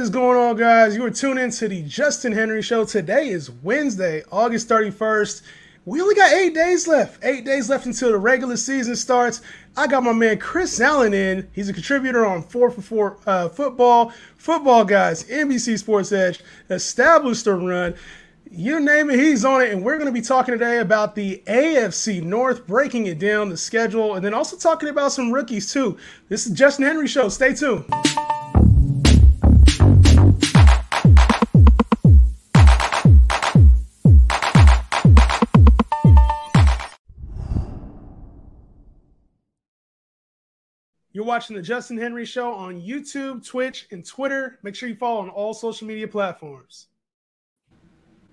is going on, guys? You are tuned in to the Justin Henry Show. Today is Wednesday, August 31st. We only got eight days left. Eight days left until the regular season starts. I got my man Chris Allen in. He's a contributor on 4 for 4 uh, football. Football guys, NBC Sports Edge, established a run. You name it, he's on it. And we're going to be talking today about the AFC North, breaking it down, the schedule, and then also talking about some rookies, too. This is Justin Henry Show. Stay tuned. You're watching the Justin Henry Show on YouTube, Twitch, and Twitter. Make sure you follow on all social media platforms.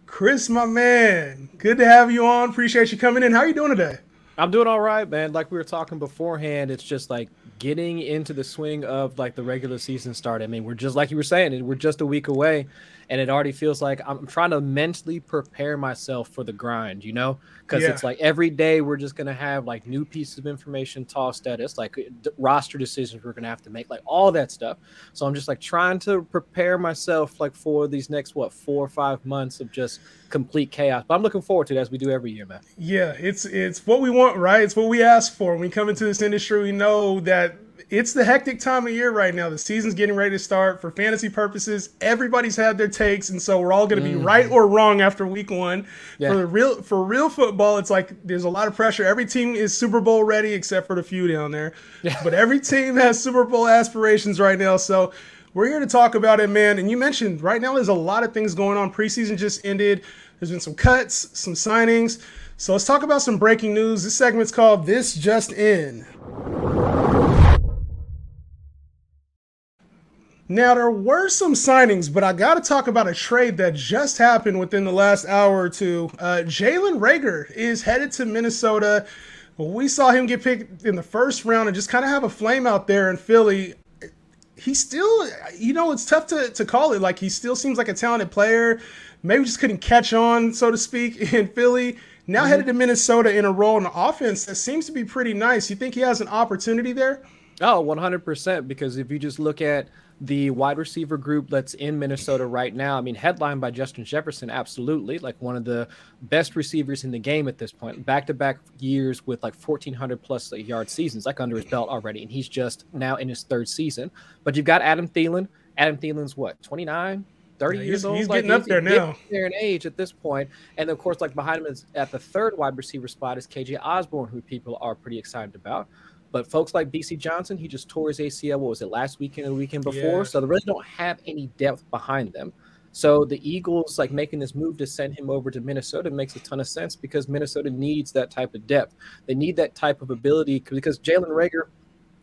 Chris, my man, good to have you on. Appreciate you coming in. How are you doing today? I'm doing all right, man. Like we were talking beforehand, it's just like getting into the swing of like the regular season start. I mean, we're just like you were saying, we're just a week away, and it already feels like I'm trying to mentally prepare myself for the grind, you know? Because yeah. it's like every day we're just gonna have like new pieces of information tossed at us, like uh, d- roster decisions we're gonna have to make, like all that stuff. So I'm just like trying to prepare myself like for these next what four or five months of just complete chaos. But I'm looking forward to it as we do every year, man. Yeah, it's it's what we want, right? It's what we ask for. When we come into this industry, we know that it's the hectic time of year right now. The season's getting ready to start. For fantasy purposes, everybody's had their takes, and so we're all going to be mm. right or wrong after week one. Yeah. For real, for real football, it's like there's a lot of pressure. Every team is Super Bowl ready, except for the few down there. Yeah. But every team has Super Bowl aspirations right now. So we're here to talk about it, man. And you mentioned right now there's a lot of things going on. Preseason just ended. There's been some cuts, some signings. So let's talk about some breaking news. This segment's called This Just In. Now, there were some signings, but I got to talk about a trade that just happened within the last hour or two. Uh, Jalen Reagor is headed to Minnesota. We saw him get picked in the first round and just kind of have a flame out there in Philly. He still, you know, it's tough to, to call it. Like, he still seems like a talented player. Maybe just couldn't catch on, so to speak, in Philly. Now mm-hmm. headed to Minnesota in a role in the offense that seems to be pretty nice. You think he has an opportunity there? Oh, 100%. Because if you just look at the wide receiver group that's in Minnesota right now. I mean, headlined by Justin Jefferson, absolutely, like one of the best receivers in the game at this point. Back to back years with like 1,400 plus yard seasons, like under his belt already. And he's just now in his third season. But you've got Adam Thielen. Adam Thielen's what, 29? 30 yeah, years old. He's like, getting up there now. There in age at this point. and of course, like behind him is at the third wide receiver spot is KJ Osborn, who people are pretty excited about. But folks like Bisi Johnson, he just tore his ACL. What was it last weekend or the weekend before? Yeah. So they really don't have any depth behind them. So the Eagles like making this move to send him over to Minnesota makes a ton of sense because Minnesota needs that type of depth. They need that type of ability because Jalen Reagor,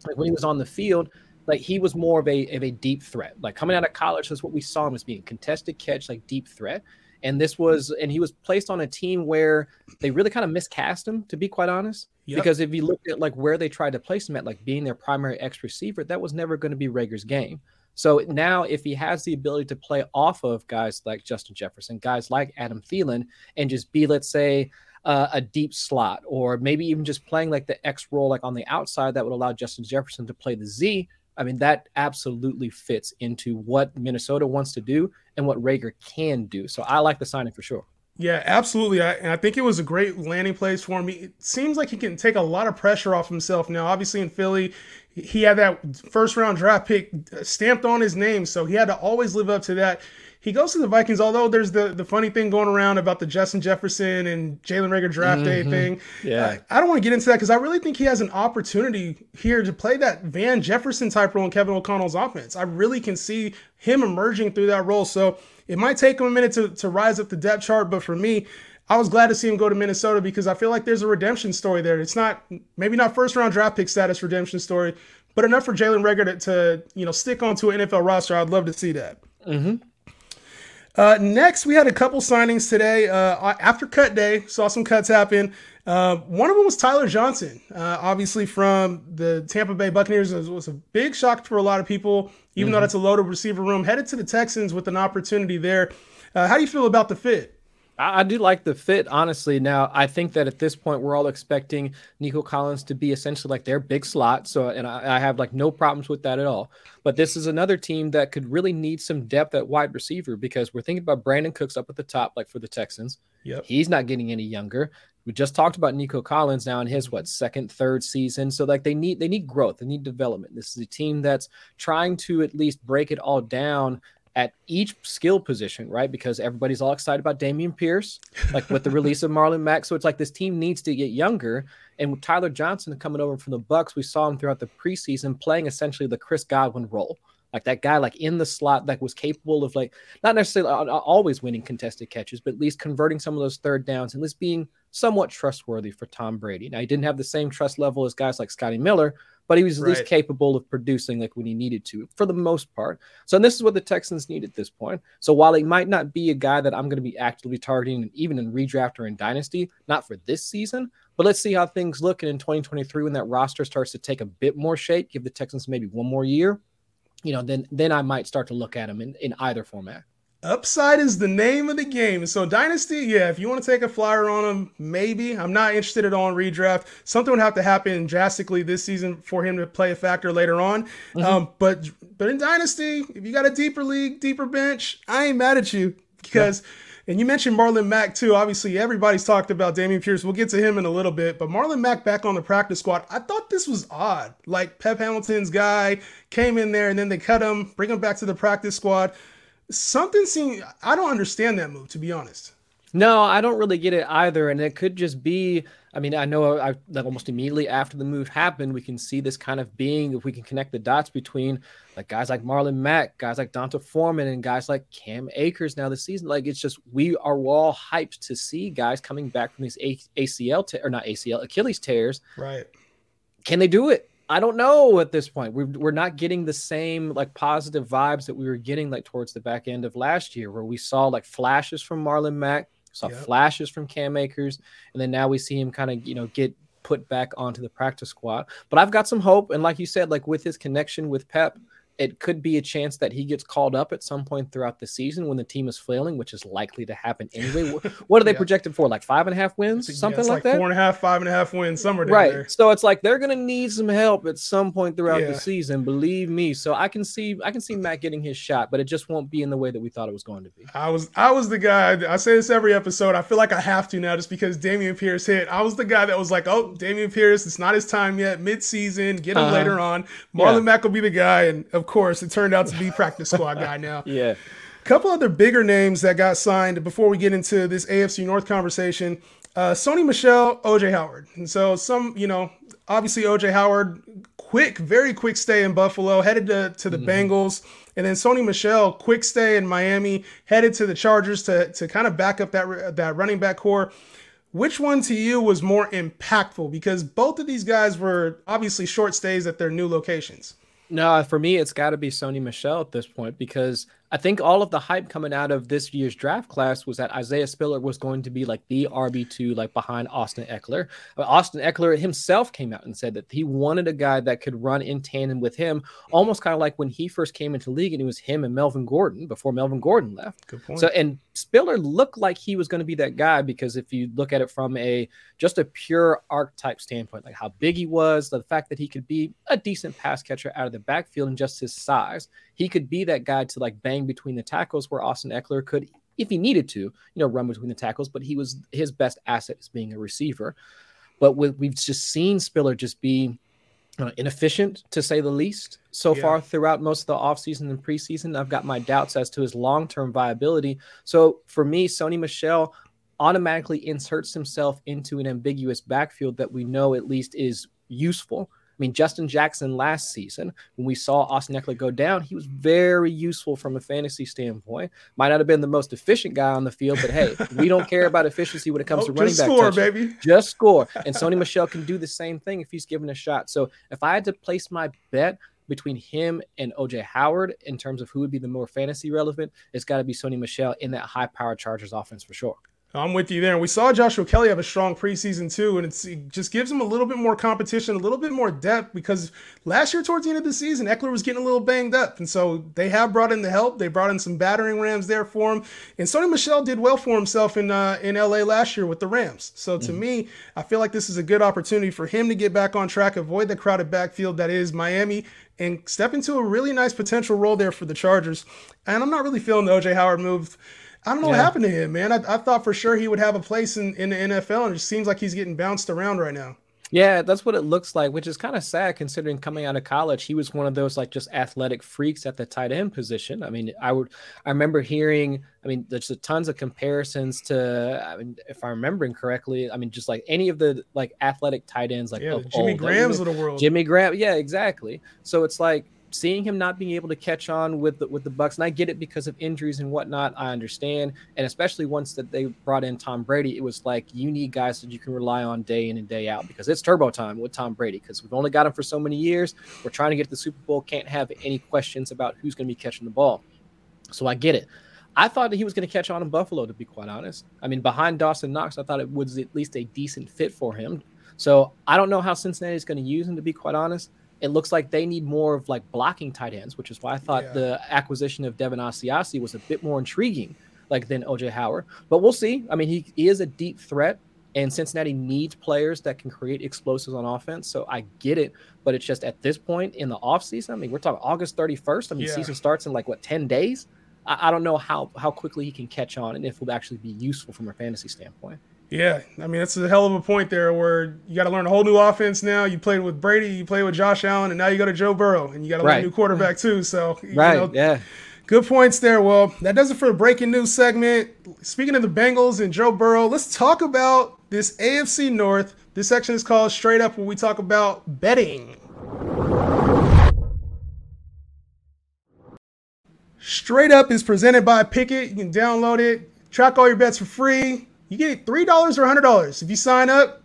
like when he was on the field, like he was more of a of a deep threat. Like coming out of college, that's what we saw him as being contested catch, like deep threat. And this was, and he was placed on a team where they really kind of miscast him, to be quite honest. Yep. Because if you look at like where they tried to place him at, like being their primary X receiver, that was never going to be Reagor's game. So now, if he has the ability to play off of guys like Justin Jefferson, guys like Adam Thielen, and just be, let's say, uh, a deep slot, or maybe even just playing like the X role, like on the outside, that would allow Justin Jefferson to play the Z. I mean, that absolutely fits into what Minnesota wants to do and what Reagor can do. So I like the signing for sure. Yeah, absolutely. I, and I think it was a great landing place for him. It seems like he can take a lot of pressure off himself now. Obviously, in Philly, he had that first round draft pick uh, stamped on his name, so he had to always live up to that. He goes to the Vikings, although there's the, the funny thing going around about the Justin Jefferson and Jalen Reagor draft mm-hmm. day thing. Yeah. I don't want to get into that because I really think he has an opportunity here to play that Van Jefferson type role in Kevin O'Connell's offense. I really can see him emerging through that role. So it might take him a minute to, to rise up the depth chart, but for me, I was glad to see him go to Minnesota because I feel like there's a redemption story there. It's not maybe not first round draft pick status redemption story, but enough for Jalen Reagor to, to, you know stick onto an NFL roster. I'd love to see that. Mm-hmm. Uh, next, we had a couple signings today. Uh, after cut day, saw some cuts happen. Uh, one of them was Tyler Johnson, uh, obviously from the Tampa Bay Buccaneers. It was, was, a big shock for a lot of people, even mm-hmm. though that's a loaded receiver room. Headed to the Texans with an opportunity there. Uh, how do you feel about the fit? I, I, do like the fit, honestly. Now, I think that at this point, we're all expecting Nico Collins to be essentially like their big slot. So, and I, I, have like no problems with that at all. But this is another team that could really need some depth at wide receiver because we're thinking about Brandin Cooks up at the top, like for the Texans. Yep. He's not getting any younger. We just talked about Nico Collins now in his what second, third season. So like they need they need growth, they need development. This is a team that's trying to at least break it all down at each skill position, right? Because everybody's all excited about Dameon Pierce, like with the release of Marlon Mack. So it's like this team needs to get younger. And with Tyler Johnson coming over from the Bucs, we saw him throughout the preseason playing essentially the Chris Godwin role. Like that guy, like in the slot, that was capable of like not necessarily always winning contested catches, but at least converting some of those third downs and at least being somewhat trustworthy for Tom Brady. Now he didn't have the same trust level as guys like Scotty Miller, but he was at right. least capable of producing like when he needed to for the most part. So and this is what the Texans need at this point. So while he might not be a guy that I'm going to be actively targeting even in redraft or in dynasty, not for this season, but let's see how things look and in 2023 when that roster starts to take a bit more shape, give the Texans maybe one more year, you know, then then I might start to look at him in, in either format. Upside is the name of the game. So Dynasty, yeah, if you want to take a flyer on him, maybe. I'm not interested at all in redraft. Something would have to happen drastically this season for him to play a factor later on. Mm-hmm. Um, but but in Dynasty, if you got a deeper league, deeper bench, I ain't mad at you because. Yeah. And you mentioned Marlon Mack too. Obviously, everybody's talked about Dameon Pierce. We'll get to him in a little bit. But Marlon Mack back on the practice squad. I thought this was odd. Like Pep Hamilton's guy came in there and then they cut him, bring him back to the practice squad something seems I don't understand that move to be honest. No, I don't really get it either, and it could just be. I mean, I know I, that almost immediately after the move happened, we can see this kind of being if we can connect the dots between like guys like Marlon Mack, guys like D'Onta Foreman, and guys like Cam Akers now this season. Like it's just we are all hyped to see guys coming back from these ACL te- or not ACL Achilles tears. Right? Can they do it? I don't know at this point. We're, we're not getting the same like positive vibes that we were getting like towards the back end of last year, where we saw like flashes from Marlon Mack, saw yep. flashes from Cam Akers, and then now we see him kind of you know get put back onto the practice squad. But I've got some hope, and like you said, like with his connection with Pep, it could be a chance that he gets called up at some point throughout the season when the team is flailing, which is likely to happen anyway. what are they yeah. projected for? Like five and a half wins, something yeah, like, like, that. Four and a half, five and a half wins, somewhere right. There. So it's like they're gonna need some help at some point throughout yeah. the season. Believe me. So I can see, I can see Mack getting his shot, but it just won't be in the way that we thought it was going to be. I was, I was the guy. I say this every episode. I feel like I have to now, just because Dameon Pierce hit. I was the guy that was like, "Oh, Dameon Pierce, it's not his time yet. Mid-season, get him uh-huh. later on. Marlon Mack will be the guy." And of course, it turned out to be practice squad guy now. yeah. A couple other bigger names that got signed before we get into this AFC North conversation. Uh, Sony Michel, OJ Howard. And so some, you know, obviously OJ Howard, quick, very quick stay in Buffalo, headed to, to the mm-hmm. Bengals. And then Sony Michel, quick stay in Miami, headed to the Chargers to, to kind of back up that, that running back core. Which one to you was more impactful? Because both of these guys were obviously short stays at their new locations. No, for me, it's got to be Sony Michel at this point because I think all of the hype coming out of this year's draft class was that Isaiah Spiller was going to be like the RB2, like behind Austin Ekeler. Austin Ekeler himself came out and said that he wanted a guy that could run in tandem with him, almost kind of like when he first came into league and it was him and Melvin Gordon before Melvin Gordon left. Good point. So, and Spiller looked like he was going to be that guy because if you look at it from a just a pure archetype standpoint, like how big he was, the fact that he could be a decent pass catcher out of the backfield and just his size, he could be that guy to like bang between the tackles where Austin Ekeler could, if he needed to, you know, run between the tackles, but he was his best asset is being a receiver. But with, we've just seen Spiller just be uh, inefficient to say the least so yeah. far throughout most of the offseason and preseason. I've got my doubts as to his long term viability. So for me, Sony Michel automatically inserts himself into an ambiguous backfield that we know at least is useful I mean, Justin Jackson last season, when we saw Austin Ekeler go down, he was very useful from a fantasy standpoint. Might not have been the most efficient guy on the field, but hey, we don't care about efficiency when it comes oh, to running back. Just score, baby. Just score. And Sony Michel can do the same thing if he's given a shot. So if I had to place my bet between him and OJ Howard in terms of who would be the more fantasy relevant, it's got to be Sony Michel in that high power Chargers offense for sure. I'm with you there. And we saw Joshua Kelly have a strong preseason too, and it just gives him a little bit more competition, a little bit more depth because last year towards the end of the season, Ekeler was getting a little banged up, and so they have brought in the help. They brought in some battering rams there for him, and Sony Michel did well for himself in uh, in LA last year with the Rams. So to mm-hmm. me, I feel like this is a good opportunity for him to get back on track, avoid the crowded backfield that is Miami, and step into a really nice potential role there for the Chargers. And I'm not really feeling the OJ Howard move I don't know yeah. what happened to him, man. I, I thought for sure he would have a place in, in the NFL, and it seems like he's getting bounced around right now. Yeah, that's what it looks like, which is kind of sad considering coming out of college, he was one of those like just athletic freaks at the tight end position. I mean, I would, I remember hearing, I mean, there's tons of comparisons to, I mean, if I'm remembering correctly, I mean, just like any of the like athletic tight ends, like yeah, Jimmy old, Graham's of the world. Jimmy Graham, yeah, exactly. So it's like seeing him not being able to catch on with the, with the Bucs, and I get it because of injuries and whatnot. I understand, and especially once that they brought in Tom Brady, it was like you need guys that you can rely on day in and day out because it's turbo time with Tom Brady because we've only got him for so many years. We're trying to get to the Super Bowl, can't have any questions about who's going to be catching the ball. So I get it. I thought that he was going to catch on in Buffalo, to be quite honest. I mean, behind Dawson Knox, I thought it was at least a decent fit for him. So I don't know how Cincinnati is going to use him, to be quite honest it looks like they need more of like blocking tight ends, which is why I thought yeah. the acquisition of Devin Asiasi was a bit more intriguing, like than OJ Howard. But we'll see. I mean, he, he is a deep threat, and Cincinnati needs players that can create explosives on offense. So I get it, but it's just at this point in the offseason, I mean, we're talking August 31st. I mean, yeah. season starts in like what 10 days. I, I don't know how how quickly he can catch on and if it will actually be useful from a fantasy standpoint. Yeah, I mean that's a hell of a point there. Where you got to learn a whole new offense now. You played with Brady, you played with Josh Allen, and now you go to Joe Burrow, and you got to right. learn a new quarterback mm-hmm. too. So right, know, yeah, good points there. Well, that does it for the breaking news segment. Speaking of the Bengals and Joe Burrow, let's talk about this AFC North. This section is called Straight Up, where we talk about betting. Straight Up is presented by Pikkit. You can download it, track all your bets for free you get $3 or $100. If you sign up,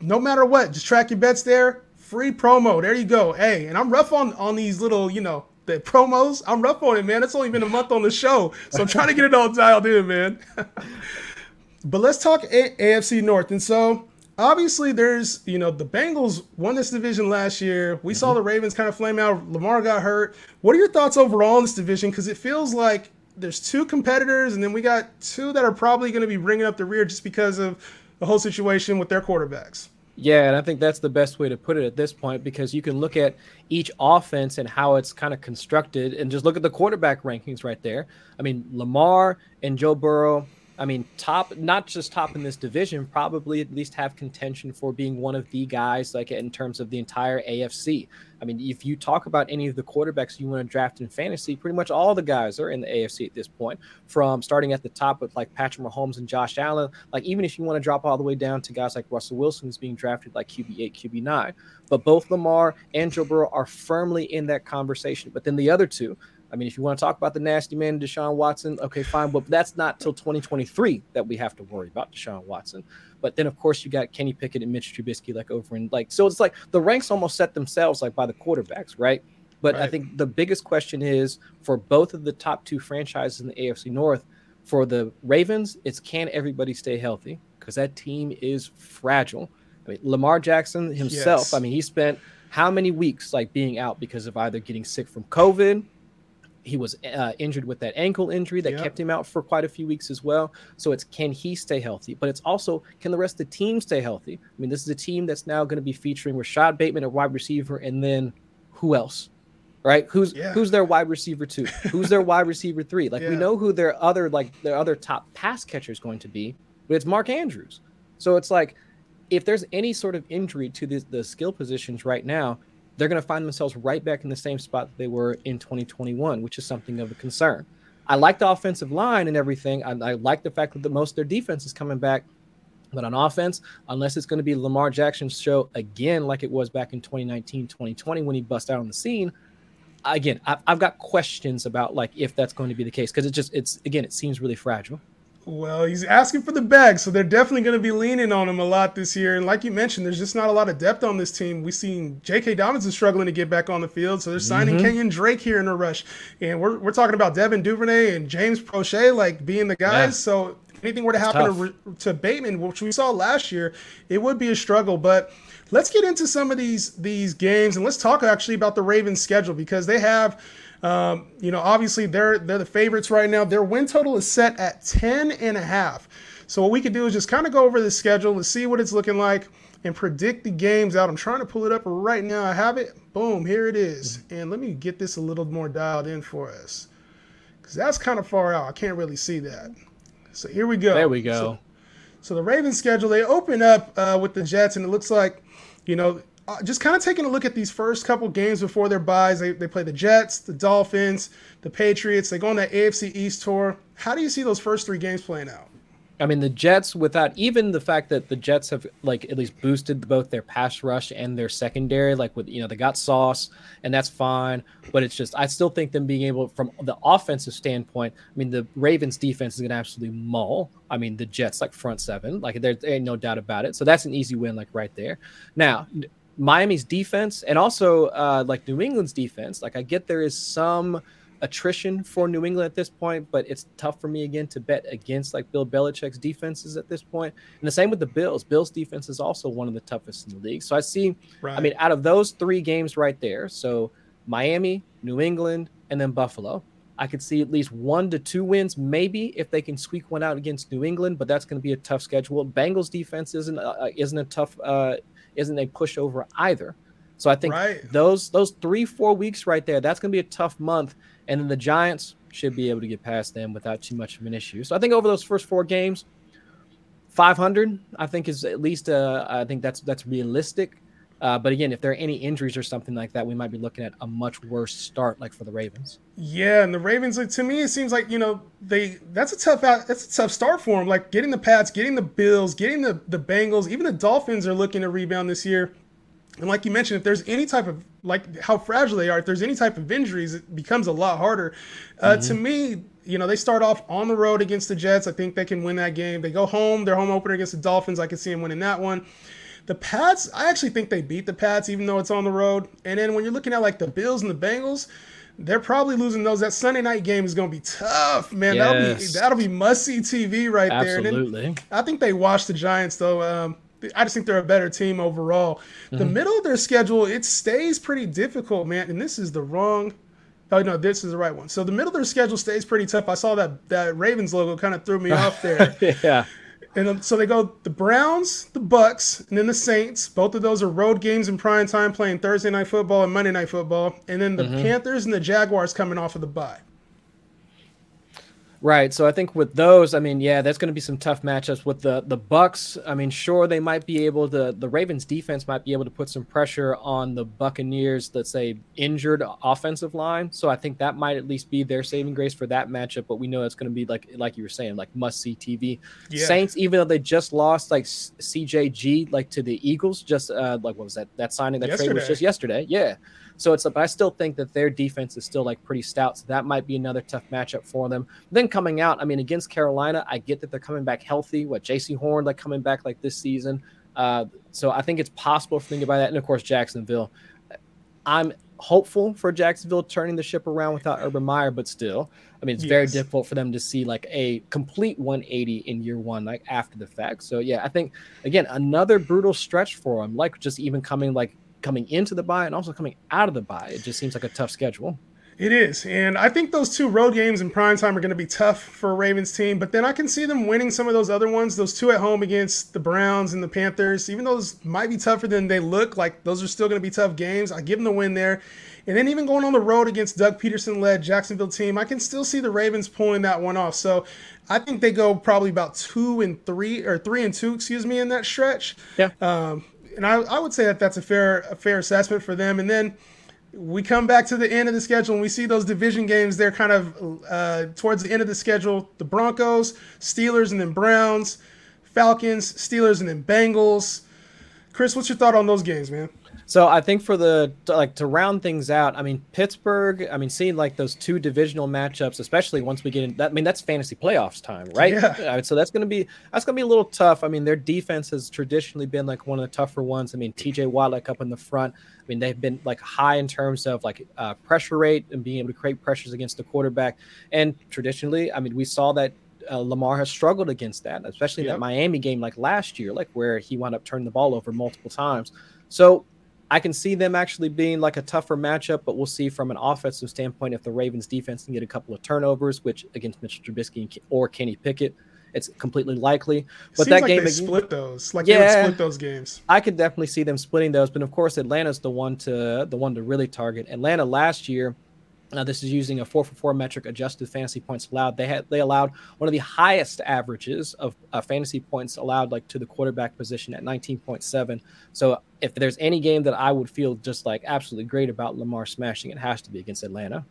no matter what, just track your bets there. Free promo. There you go. Hey, and I'm rough on on these little, you know, the promos. I'm rough on it, man. It's only been a month on the show. So I'm trying to get it all dialed in, man. but let's talk a- AFC North. And so obviously there's, you know, the Bengals won this division last year. We mm-hmm. saw the Ravens kind of flame out. Lamar got hurt. What are your thoughts overall in this division? Because it feels like there's two competitors, and then we got two that are probably going to be bringing up the rear just because of the whole situation with their quarterbacks. Yeah, and I think that's the best way to put it at this point because you can look at each offense and how it's kind of constructed and just look at the quarterback rankings right there. I mean, Lamar and Joe Burrow I mean, top, not just top in this division, probably at least have contention for being one of the guys, like in terms of the entire AFC. I mean, if you talk about any of the quarterbacks you want to draft in fantasy, pretty much all the guys are in the AFC at this point, from starting at the top with like Patrick Mahomes and Josh Allen. Like, even if you want to drop all the way down to guys like Russell Wilson, who's being drafted like QB8, QB9. But both Lamar and Joe Burrow are firmly in that conversation. But then the other two, I mean, if you want to talk about the nasty man, Deshaun Watson, okay, fine, but that's not till 2023 that we have to worry about Deshaun Watson. But then, of course, you got Kenny Pickett and Mitch Trubisky, like over and like, so it's like the ranks almost set themselves like by the quarterbacks, right? But right. I think the biggest question is for both of the top two franchises in the AFC North. For the Ravens, it's can everybody stay healthy because that team is fragile. I mean, Lamar Jackson himself. Yes. I mean, he spent how many weeks like being out because of either getting sick from COVID he was uh, injured with that ankle injury that yep. kept him out for quite a few weeks as well. So it's can he stay healthy? But it's also can the rest of the team stay healthy? I mean, this is a team that's now going to be featuring Rashod Bateman at wide receiver, and then who else? Right? Who's yeah. who's their wide receiver two? who's their wide receiver three? Like yeah. we know who their other like their other top pass catcher is going to be, but it's Mark Andrews. So it's like if there's any sort of injury to the, the skill positions right now, they're going to find themselves right back in the same spot that they were in 2021, which is something of a concern. I like the offensive line and everything. I, I like the fact that the, most of their defense is coming back. But on offense, unless it's going to be Lamar Jackson's show again, like it was back in 2019, 2020 when he bust out on the scene, again, I've, I've got questions about like if that's going to be the case because it just it's again it seems really fragile. Well, he's asking for the bag, so they're definitely going to be leaning on him a lot this year. And like you mentioned, there's just not a lot of depth on this team. We've seen J.K. Dobbins is struggling to get back on the field, so they're signing mm-hmm. Kenyon Drake here in a rush. And we're, we're talking about Devin Duvernay and James Proche like being the guys. Yeah. So anything were to happen to, to Bateman, which we saw last year, it would be a struggle. But let's get into some of these these games and let's talk actually about the Ravens schedule because they have um, you know obviously they're they're the favorites right now. Their win total is set at 10 and a half. So what we could do is just kind of go over the schedule and see what it's looking like and predict the games out. I'm trying to pull it up right now. I have it. Boom here it is. And let me get this a little more dialed in for us. Because that's kind of far out. I can't really see that. So here we go. There we go. so, so the Ravens schedule, they open up uh, with the Jets, and it looks like you know, uh, just kind of taking a look at these first couple games before their buys. They, they play the Jets, the Dolphins, the Patriots. They go on that AFC East tour. How do you see those first three games playing out? I mean, the Jets, without even the fact that the Jets have like at least boosted both their pass rush and their secondary, like with you know they got Sauce and that's fine, but it's just I still think them being able from the offensive standpoint. I mean, the Ravens defense is going to absolutely maul. I mean, the Jets like front seven, like there, there ain't no doubt about it. So that's an easy win, like right there. Now, Miami's defense and also uh, like New England's defense, like I get there is some attrition for New England at this point, but it's tough for me again to bet against like Bill Belichick's defenses at this point. And the same with the Bills. Bills defense is also one of the toughest in the league. So I see, right. I mean, out of those three games right there, so Miami, New England, and then Buffalo. I could see at least one to two wins, maybe if they can squeak one out against New England, but that's going to be a tough schedule. Bengals defense isn't uh, isn't a tough uh, isn't a pushover either. So I think right. those those three four weeks right there, that's going to be a tough month. And then the Giants should be able to get past them without too much of an issue. So I think over those first four games, 500, I think is at least uh, I think that's that's realistic. Uh, but again, if there are any injuries or something like that, we might be looking at a much worse start, like for the Ravens. Yeah, and the Ravens, like, to me, it seems like you know they that's a tough that's a tough start for them. Like getting the Pats, getting the Bills, getting the the Bengals, even the Dolphins are looking to rebound this year. And like you mentioned, if there's any type of like how fragile they are, if there's any type of injuries, it becomes a lot harder. Uh, mm-hmm. To me, you know, they start off on the road against the Jets. I think they can win that game. They go home, their home opener against the Dolphins. I can see them winning that one. The Pats, I actually think they beat the Pats, even though it's on the road. And then when you're looking at like the Bills and the Bengals, they're probably losing those. That Sunday night game is going to be tough, man. Yes. That'll be that'll be must see TV right there. Absolutely. I think they washed the Giants though. Um, I just think they're a better team overall. The mm-hmm. middle of their schedule, it stays pretty difficult, man. And this is the wrong. Oh no, this is the right one. So the middle of their schedule stays pretty tough. I saw that that Ravens logo kind of threw me off there. yeah. And um, so they go the Browns, the Bucs, and then the Saints. Both of those are road games in prime time, playing Thursday night football and Monday night football. And then the mm-hmm. Panthers and the Jaguars coming off of the bye. Right. So I think with those, I mean, yeah, that's going to be some tough matchups with the the Bucs. I mean, sure they might be able to the Ravens defense might be able to put some pressure on the Buccaneers, let's say injured offensive line. So I think that might at least be their saving grace for that matchup, but we know it's going to be like like you were saying, like must see TV. Yeah. Saints even though they just lost like CJG like to the Eagles just uh like what was that that signing that yesterday. trade was just yesterday. Yeah. So it's, but I still think that their defense is still like pretty stout. So that might be another tough matchup for them. Then coming out, I mean, against Carolina, I get that they're coming back healthy. What Jaycee Horn like coming back like this season. Uh, so I think it's possible for them to buy that. And of course, Jacksonville. I'm hopeful for Jacksonville turning the ship around without Urban Meyer, but still, I mean, it's yes. very difficult for them to see like a complete 180 in year one, like after the fact. So yeah, I think again another brutal stretch for them, like just even coming like coming into the bye and also coming out of the bye. It just seems like a tough schedule. It is. And I think those two road games in prime time are going to be tough for a Ravens team, but then I can see them winning some of those other ones. Those two at home against the Browns and the Panthers, even those might be tougher than they look, like those are still going to be tough games. I give them the win there. And then even going on the road against Doug Pederson led Jacksonville team, I can still see the Ravens pulling that one off. So I think they go probably about two and three or three and two, excuse me, in that stretch. Yeah. Um, and I, I would say that that's a fair a fair assessment for them. And then we come back to the end of the schedule and we see those division games. They're kind of uh, towards the end of the schedule. The Broncos, Steelers, and then Browns, Falcons, Steelers, and then Bengals. Chris, what's your thought on those games, man? So I think for the like to round things out, I mean Pittsburgh. I mean seeing like those two divisional matchups, especially once we get in that. I mean that's fantasy playoffs time, right? Yeah. So that's gonna be that's gonna be a little tough. I mean their defense has traditionally been like one of the tougher ones. I mean T.J. Watt like up in the front. I mean they've been like high in terms of like uh, pressure rate and being able to create pressures against the quarterback. And traditionally, I mean we saw that uh, Lamar has struggled against that, especially yep. that Miami game like last year, like where he wound up turning the ball over multiple times. So I can see them actually being like a tougher matchup, but we'll see from an offensive standpoint if the Ravens defense can get a couple of turnovers, which against Mitchell Trubisky or Kenny Pickett, it's completely likely. But Seems that like game, they split those. Like yeah, they split those games. I could definitely see them splitting those, but of course Atlanta's the one to the one to really target. Atlanta last year now, this is using a four for four metric adjusted fantasy points allowed. They had they allowed one of the highest averages of uh, fantasy points allowed, like to the quarterback position at 19.7. So, if there's any game that I would feel just like absolutely great about Lamar smashing, it has to be against Atlanta.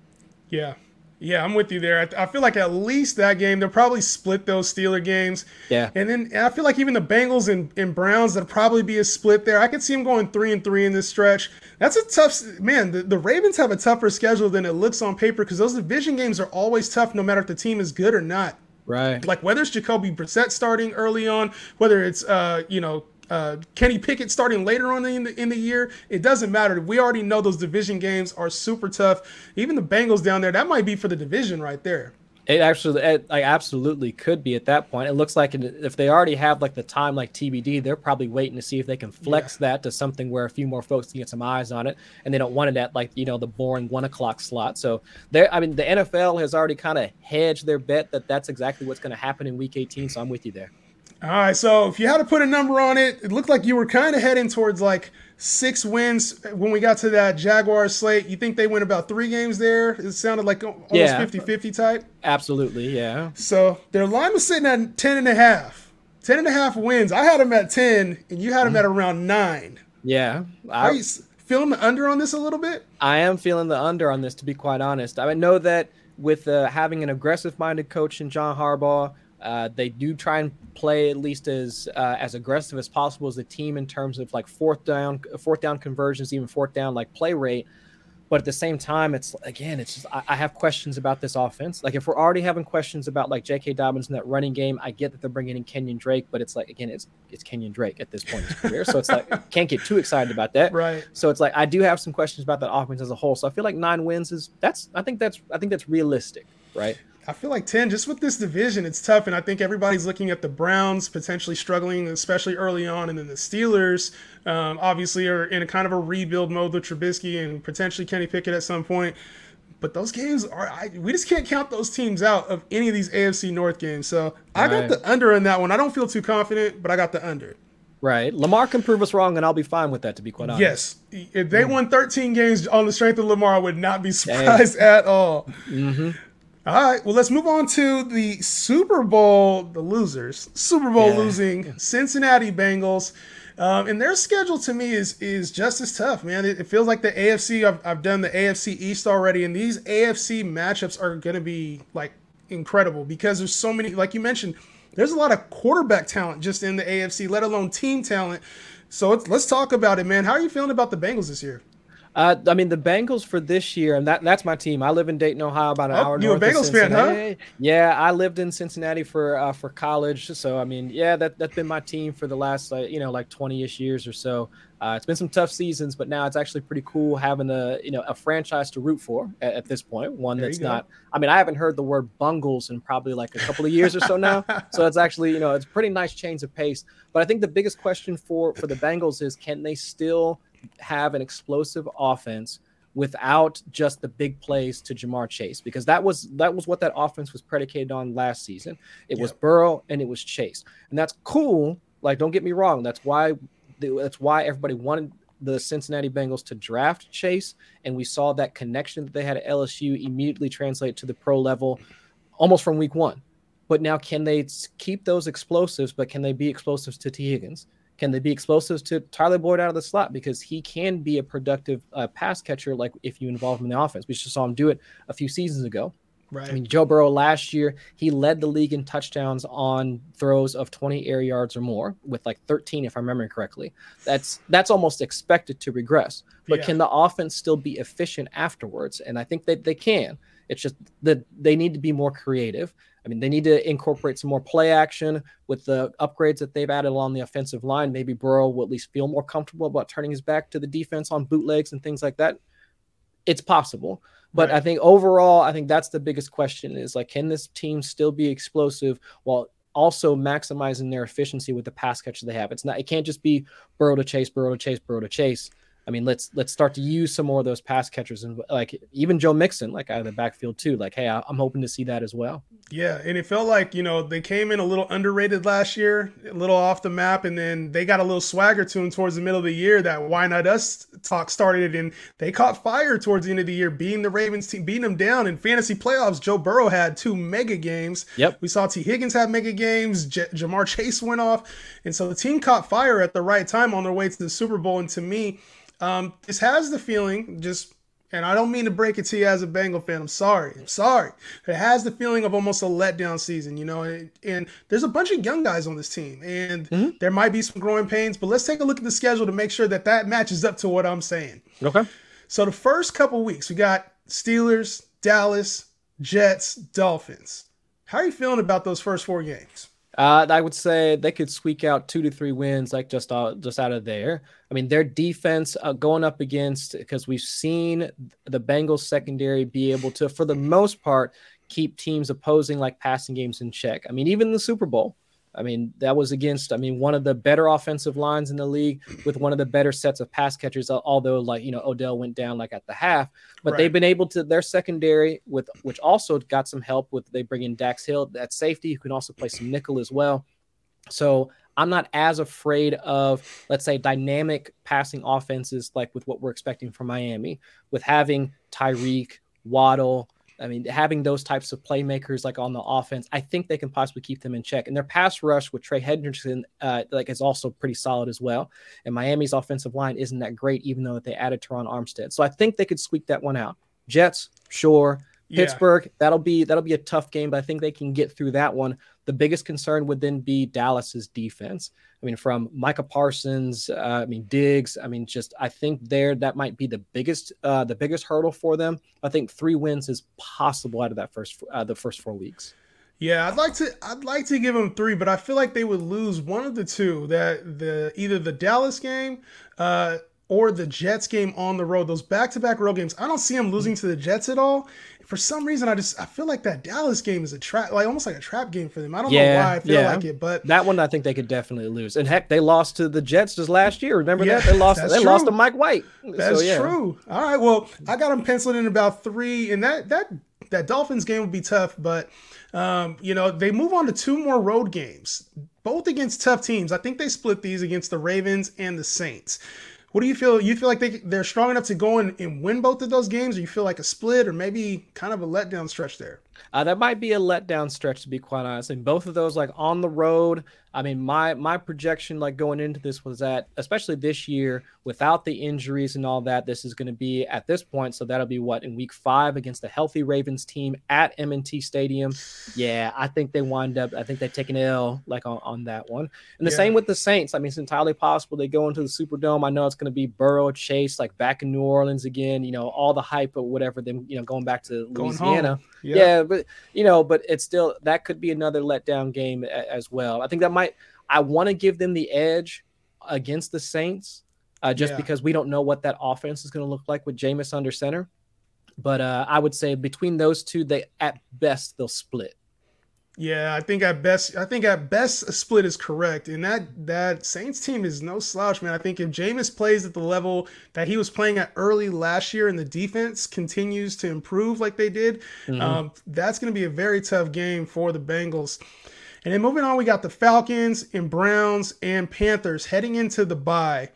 Yeah, yeah, I'm with you there. I, I, feel like at least that game, they'll probably split those Steeler games. Yeah. And then and I feel like even the Bengals and, and Browns, that'll probably be a split there. I could see them going three and three in this stretch. That's a tough, man. The, the Ravens have a tougher schedule than it looks on paper because those division games are always tough no matter if the team is good or not. Right. Like whether it's Jacoby Brissett starting early on, whether it's, uh, you know, uh, Kenny Pickett starting later on in the in the year, it doesn't matter. We already know those division games are super tough. Even the Bengals down there, that might be for the division right there. It actually, it, like, absolutely could be at that point. It looks like if they already have like the time like TBD, they're probably waiting to see if they can flex yeah. that to something where a few more folks can get some eyes on it, and they don't want it at like you know the boring one o'clock slot. So there, I mean, the NFL has already kind of hedged their bet that that's exactly what's going to happen in Week 18. So I'm with you there. All right, so if you had to put a number on it, it looked like you were kind of heading towards like six wins when we got to that Jaguar slate. You think they win about three games there? It sounded like almost yeah. 50-50 type. Absolutely, yeah. So their line was sitting at 10 and a half. 10 and a half wins. I had them at 10 and you had them mm. at around 9. Yeah. I, Are you feeling the under on this a little bit? I am feeling the under on this to be quite honest. I know that with uh, having an aggressive minded coach in John Harbaugh, uh, they do try and play at least as uh, as aggressive as possible as a team in terms of like fourth down, fourth down conversions, even fourth down like play rate. But at the same time, it's again, it's just I, I have questions about this offense. Like if we're already having questions about like J.K. Dobbins in that running game, I get that they're bringing in Kenyon Drake, but it's like again, it's it's Kenyon Drake at this point in his career, so it's like can't get too excited about that. Right. So it's like I do have some questions about that offense as a whole. So I feel like nine wins is that's I think that's I think that's realistic, right? I feel like 10, just with this division, it's tough. And I think everybody's looking at the Browns potentially struggling, especially early on. And then the Steelers, um, obviously, are in a kind of a rebuild mode with Trubisky and potentially Kenny Pickett at some point. But those games are, I, we just can't count those teams out of any of these AFC North games. So I got the under in that one. I don't feel too confident, but I got the under. Right. Lamar can prove us wrong, and I'll be fine with that, to be quite honest. Yes. If they mm. won 13 games on the strength of Lamar, I would not be surprised at all. Mm-hmm. All right, well, let's move on to the Super Bowl, the losers, Super Bowl yeah. losing Cincinnati Bengals. Um, and their schedule to me is is just as tough, man. It, it feels like the AFC. I've, I've done the AFC East already, and these AFC matchups are going to be like incredible because there's so many. Like you mentioned, there's a lot of quarterback talent just in the AFC, let alone team talent. So let's talk about it, man. How are you feeling about the Bengals this year? Uh, I mean, the Bengals for this year, and that that's my team. I live in Dayton, Ohio, about an oh, hour. You a Bengals fan, huh? Yeah, I lived in Cincinnati for uh, for college, so I mean, yeah, that that's been my team for the last like you know like twenty ish years or so. Uh, it's been some tough seasons, but now it's actually pretty cool having a you know a franchise to root for at, at this point. One there that's not. I mean, I haven't heard the word Bungles in probably like a couple of years or so now. So it's actually you know it's pretty nice change of pace. But I think the biggest question for for the Bengals is can they still have an explosive offense without just the big plays to Ja'Marr Chase because that was that was what that offense was predicated on last season. It yep. was Burrow and it was Chase. And that's cool. Like don't get me wrong, that's why that's why everybody wanted the Cincinnati Bengals to draft Chase and we saw that connection that they had at LSU immediately translate to the pro level almost from week 1. But now can they keep those explosives but can they be explosives to Tee Higgins? Can they be explosives to Tyler Boyd out of the slot because he can be a productive uh, pass catcher, like if you involve him in the offense? We just saw him do it a few seasons ago. Right. I mean, Joe Burrow last year he led the league in touchdowns on throws of 20 air yards or more, with like 13, if I remember correctly. That's that's almost expected to regress. But yeah. can the offense still be efficient afterwards? And I think that they can. It's just that they need to be more creative. I mean, they need to incorporate some more play action with the upgrades that they've added along the offensive line. Maybe Burrow will at least feel more comfortable about turning his back to the defense on bootlegs and things like that. It's possible. But right. I think overall, I think that's the biggest question is like, can this team still be explosive while also maximizing their efficiency with the pass catcher they have? It's not, it can't just be Burrow to chase, Burrow to chase, Burrow to chase. I mean, let's let's start to use some more of those pass catchers and like even Joe Mixon, like out of the backfield too. Like, hey, I'm hoping to see that as well. Yeah, and it felt like you know they came in a little underrated last year, a little off the map, and then they got a little swagger to them towards the middle of the year. That why not us talk started, and they caught fire towards the end of the year, beating the Ravens team, beating them down in fantasy playoffs. Joe Burrow had two mega games. Yep, we saw Tee Higgins have mega games. J- Ja'Marr Chase went off, and so the team caught fire at the right time on their way to the Super Bowl. And to me um, this has the feeling, just, and I don't mean to break it to you as a Bengal fan. I'm sorry. I'm sorry. It has the feeling of almost a letdown season, you know. And, and there's a bunch of young guys on this team, and mm-hmm. there might be some growing pains. But let's take a look at the schedule to make sure that that matches up to what I'm saying. Okay. So the first couple weeks, we got Steelers, Dallas, Jets, Dolphins. How are you feeling about those first four games? Uh, I would say they could squeak out two to three wins, like just uh, just out of there. I mean, their defense uh, going up against because we've seen the Bengals secondary be able to, for the most part, keep teams opposing like passing games in check. I mean, even the Super Bowl, I mean, that was against, I mean, one of the better offensive lines in the league with one of the better sets of pass catchers, although, like, you know, Odell went down like at the half. But right. they've been able to, their secondary, with which also got some help with, they bring in Dax Hill at safety, who can also play some nickel as well. So I'm not as afraid of, let's say, dynamic passing offenses like with what we're expecting from Miami, with having Tyreek, Waddle, I mean, having those types of playmakers like on the offense, I think they can possibly keep them in check. And their pass rush with Trey Hendrickson, uh, like is also pretty solid as well. And Miami's offensive line isn't that great, even though they added Terron Armstead. So I think they could squeak that one out. Jets, sure. Pittsburgh, yeah. that'll be that'll be a tough game, but I think they can get through that one. The biggest concern would then be Dallas's defense. I mean, from Micah Parsons, uh, I mean Diggs. I mean, just I think there that might be the biggest uh, the biggest hurdle for them. I think three wins is possible out of that first uh, the first four weeks. Yeah, I'd like to I'd like to give them three, but I feel like they would lose one of the two. That the either the Dallas game, uh, or the Jets game on the road, those back-to-back road games, I don't see them losing to the Jets at all. For some reason, I just I feel like that Dallas game is a trap, like almost like a trap game for them. I don't yeah, know why I feel yeah. like it, but that one I think they could definitely lose. And heck, they lost to the Jets just last year. Remember yeah, that they lost they true. lost to Mike White. That's so, yeah. true. All right, well I got them penciled in about three, and that that that Dolphins game would be tough, but um, you know they move on to two more road games, both against tough teams. I think they split these against the Ravens and the Saints. What do you feel? You feel like they they're strong enough to go and, and win both of those games, or you feel like a split, or maybe kind of a letdown stretch there? Uh, that might be a letdown stretch, to be quite honest. And both of those, like on the road, I mean, my my projection, like going into this, was that especially this year, without the injuries and all that, this is going to be at this point. So that'll be what in week five against the healthy Ravens team at M&T Stadium. Yeah, I think they wind up. I think they take an L like on, on that one. And the yeah. same with the Saints. I mean, it's entirely possible they go into the Superdome. I know it's going to be Burrow Chase, like back in New Orleans again. You know, all the hype or whatever. Them, you know, going back to Louisiana. Yeah. yeah, but you know, but it's still that could be another letdown game as well. I think that might. I want to give them the edge against the Saints, uh, just yeah. because we don't know what that offense is going to look like with Jameis under center. But uh, I would say between those two, they at best they'll split. Yeah, I think at best, I think at best a split is correct, and that that Saints team is no slouch, man. I think if Jameis plays at the level that he was playing at early last year, and the defense continues to improve like they did, mm-hmm. um, that's going to be a very tough game for the Bengals. And then moving on, we got the Falcons and Browns and Panthers heading into the bye.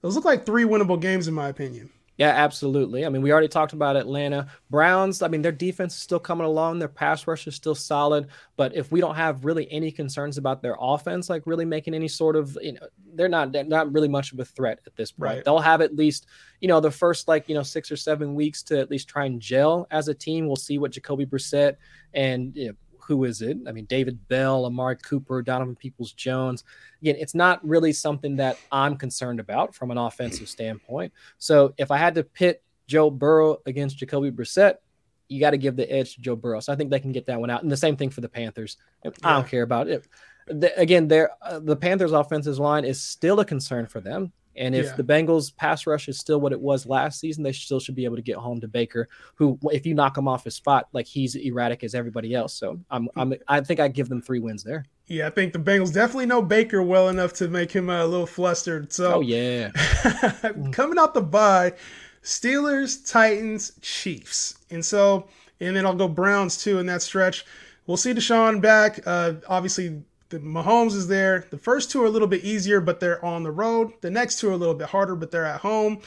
Those look like three winnable games, in my opinion. Yeah, absolutely. I mean, we already talked about Atlanta. Browns, I mean, their defense is still coming along. Their pass rush is still solid. But if we don't have really any concerns about their offense, like really making any sort of, you know, they're not they're not really much of a threat at this point. Right. They'll have at least, you know, the first like, you know, six or seven weeks to at least try and gel as a team. We'll see what Jacoby Brissett and you know, who is it? I mean, David Bell, Amari Cooper, Donovan Peoples Jones. Again, it's not really something that I'm concerned about from an offensive standpoint. So if I had to pit Joe Burrow against Jacoby Brissett, you got to give the edge to Joe Burrow. So I think they can get that one out. And the same thing for the Panthers. I don't care about it. The, again, uh, the Panthers' offensive line is still a concern for them. And if Yeah. the Bengals pass rush is still what it was last season, they still should be able to get home to Baker, who if you knock him off his spot, like he's erratic as everybody else. So I'm, I'm I think I give them three wins there. Yeah, I think the Bengals definitely know Baker well enough to make him uh, a little flustered. So Oh yeah. coming out the bye, Steelers, Titans, Chiefs. And so, and then I'll go Browns too in that stretch. We'll see Deshaun back. Uh, obviously, the Mahomes is there. The first two are a little bit easier, but they're on the road. The next two are a little bit harder, but they're at home.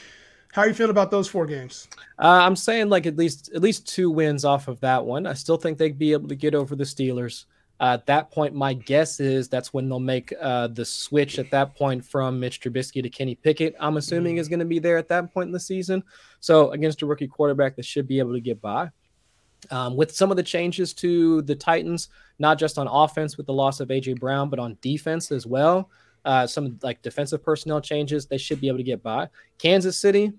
How are you feeling about those four games? Uh, I'm saying like at least at least two wins off of that one. I still think they'd be able to get over the Steelers. Uh, at that point, my guess is that's when they'll make uh, the switch at that point from Mitch Trubisky to Kenny Pickett. I'm assuming is going to be there at that point in the season. So against a rookie quarterback, they should be able to get by. Um, with some of the changes to the Titans, not just on offense with the loss of AJ Brown, but on defense as well. Uh, some like defensive personnel changes, they should be able to get by. Kansas City,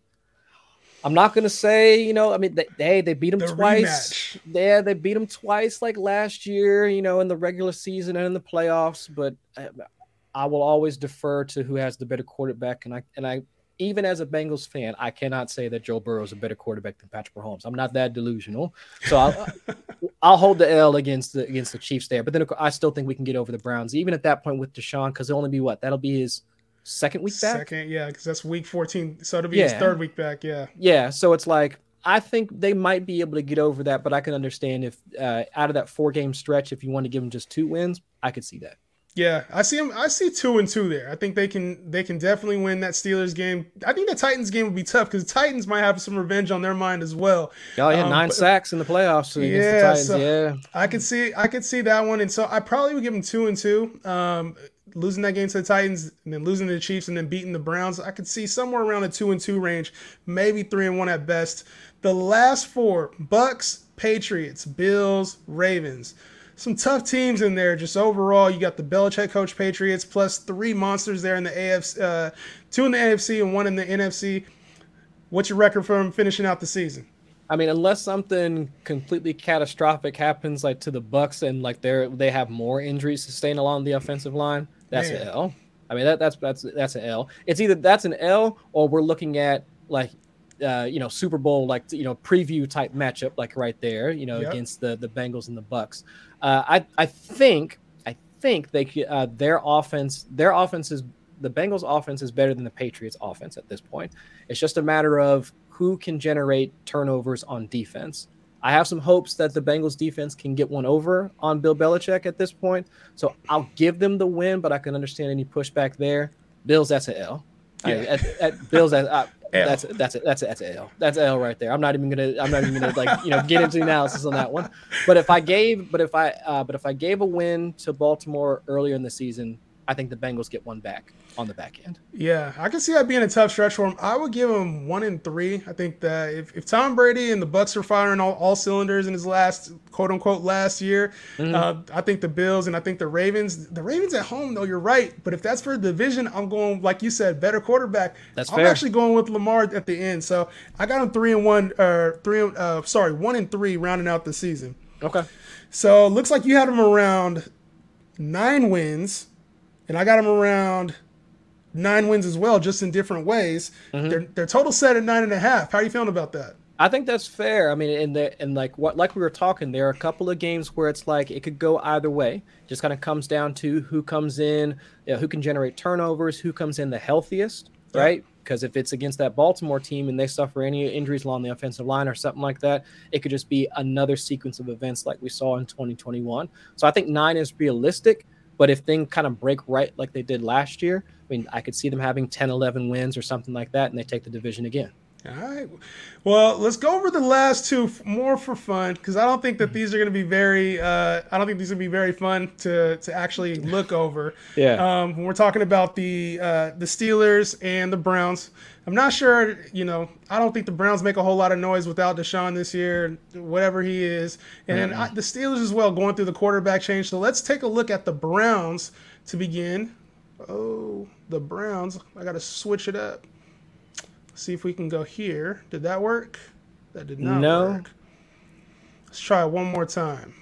I'm not gonna say, you know, I mean, they they, they beat them The twice. rematch. Yeah, they beat them twice, like last year, you know, in the regular season and in the playoffs. But I, I will always defer to who has the better quarterback, and I and I even as a Bengals fan, I cannot say that Joe Burrow is a better quarterback than Patrick Mahomes. I'm not that delusional, so I'll, I'll hold the L against the against the Chiefs there. But then course, I still think we can get over the Browns, even at that point with Deshaun, because it'll only be what that'll be his second week back. Second, yeah, because that's week 14. So it'll be his third week back. Yeah. Yeah, so it's like I think they might be able to get over that, but I can understand if uh, out of that four game stretch, if you want to give them just two wins, I could see that. Yeah, I see him. I see two and two there. I think they can. They can definitely win that Steelers game. I think the Titans game would be tough because Titans might have some revenge on their mind as well. Oh yeah, Um, nine but- sacks in the playoffs against Yeah, the Titans. so- yeah, I could see. I could see that one, and so I probably would give them two and two. Um, losing that game to the Titans, and then losing to the Chiefs, and then beating the Browns. I could see somewhere around a two and two range, maybe three and one at best. The last four: Bucs, Patriots, Bills, Ravens. Some tough teams in there. Just overall, you got the Belichick coach Patriots plus three monsters there in the AFC, uh, two in the AFC and one in the NFC. What's your record for them finishing out the season? I mean, unless something completely catastrophic happens, like to the Bucs, and like they're they have more injuries sustained along the offensive line, that's Man. an L. I mean, that that's that's that's an L. It's either that's an L or we're looking at like. Uh, you know, Super Bowl like you know preview type matchup like right there, you know, Yep. against the the Bengals and the Bucs. Uh, I I think I think they could- uh, their offense their offense is the Bengals offense is better than the Patriots offense at this point. It's just a matter of who can generate turnovers on defense. I have some hopes that the Bengals defense can get one over on Bill Belichick at this point. So I'll give them the win, but I can understand any pushback there. Bills, that's an L. I- Yeah. at, at Bills, that, uh, That's that's a, that's a, that's an L. That's an L right there. I'm not even gonna I'm not even gonna like you know get into the analysis on that one. But if I gave but if I uh, but if I gave a win to Baltimore earlier in the season, I think the Bengals get one back on the back end. Yeah, I can see that being a tough stretch for him. I would give him one in three. I think that if, if Tom Brady and the Bucs are firing all, all cylinders in his last quote unquote last year, Mm-hmm. uh, I think the Bills and I think the Ravens. The Ravens at home though, you're right. But if that's for the division, I'm going like you said, better quarterback. That's I'm fair. actually going with Lamar at the end. So I got him three and one, or three. Uh, sorry, one and three, rounding out the season. Okay. So looks like you had him around nine wins, and I got them around nine wins as well, just in different ways. Mm-hmm. Their, their total set at nine and a half. How are you feeling about that? I think that's fair. I mean, in the and like what like we were talking, there are a couple of games where it's like it could go either way. Just kind of comes down to who comes in, you know, who can generate turnovers, who comes in the healthiest, Yeah. right? Because if it's against that Baltimore team and they suffer any injuries along the offensive line or something like that, it could just be another sequence of events like we saw in 2021. So I think nine is realistic. But if things kind of break right like they did last year, I mean, I could see them having 10, 11 wins or something like that, and they take the division again. All right. Well, let's go over the last two f- more for fun because I don't think that these are going to be very. Uh, I don't think these are going to be very fun to to actually look over. Yeah. Um, when we're talking about the uh, the Steelers and the Browns, I'm not sure. You know, I don't think the Browns make a whole lot of noise without Deshaun this year, whatever he is, and then I, the Steelers as well going through the quarterback change. So let's take a look at the Browns to begin. Oh, the Browns! I got to switch it up. See if we can go here. Did that work? That did not No. work. Let's try it one more time.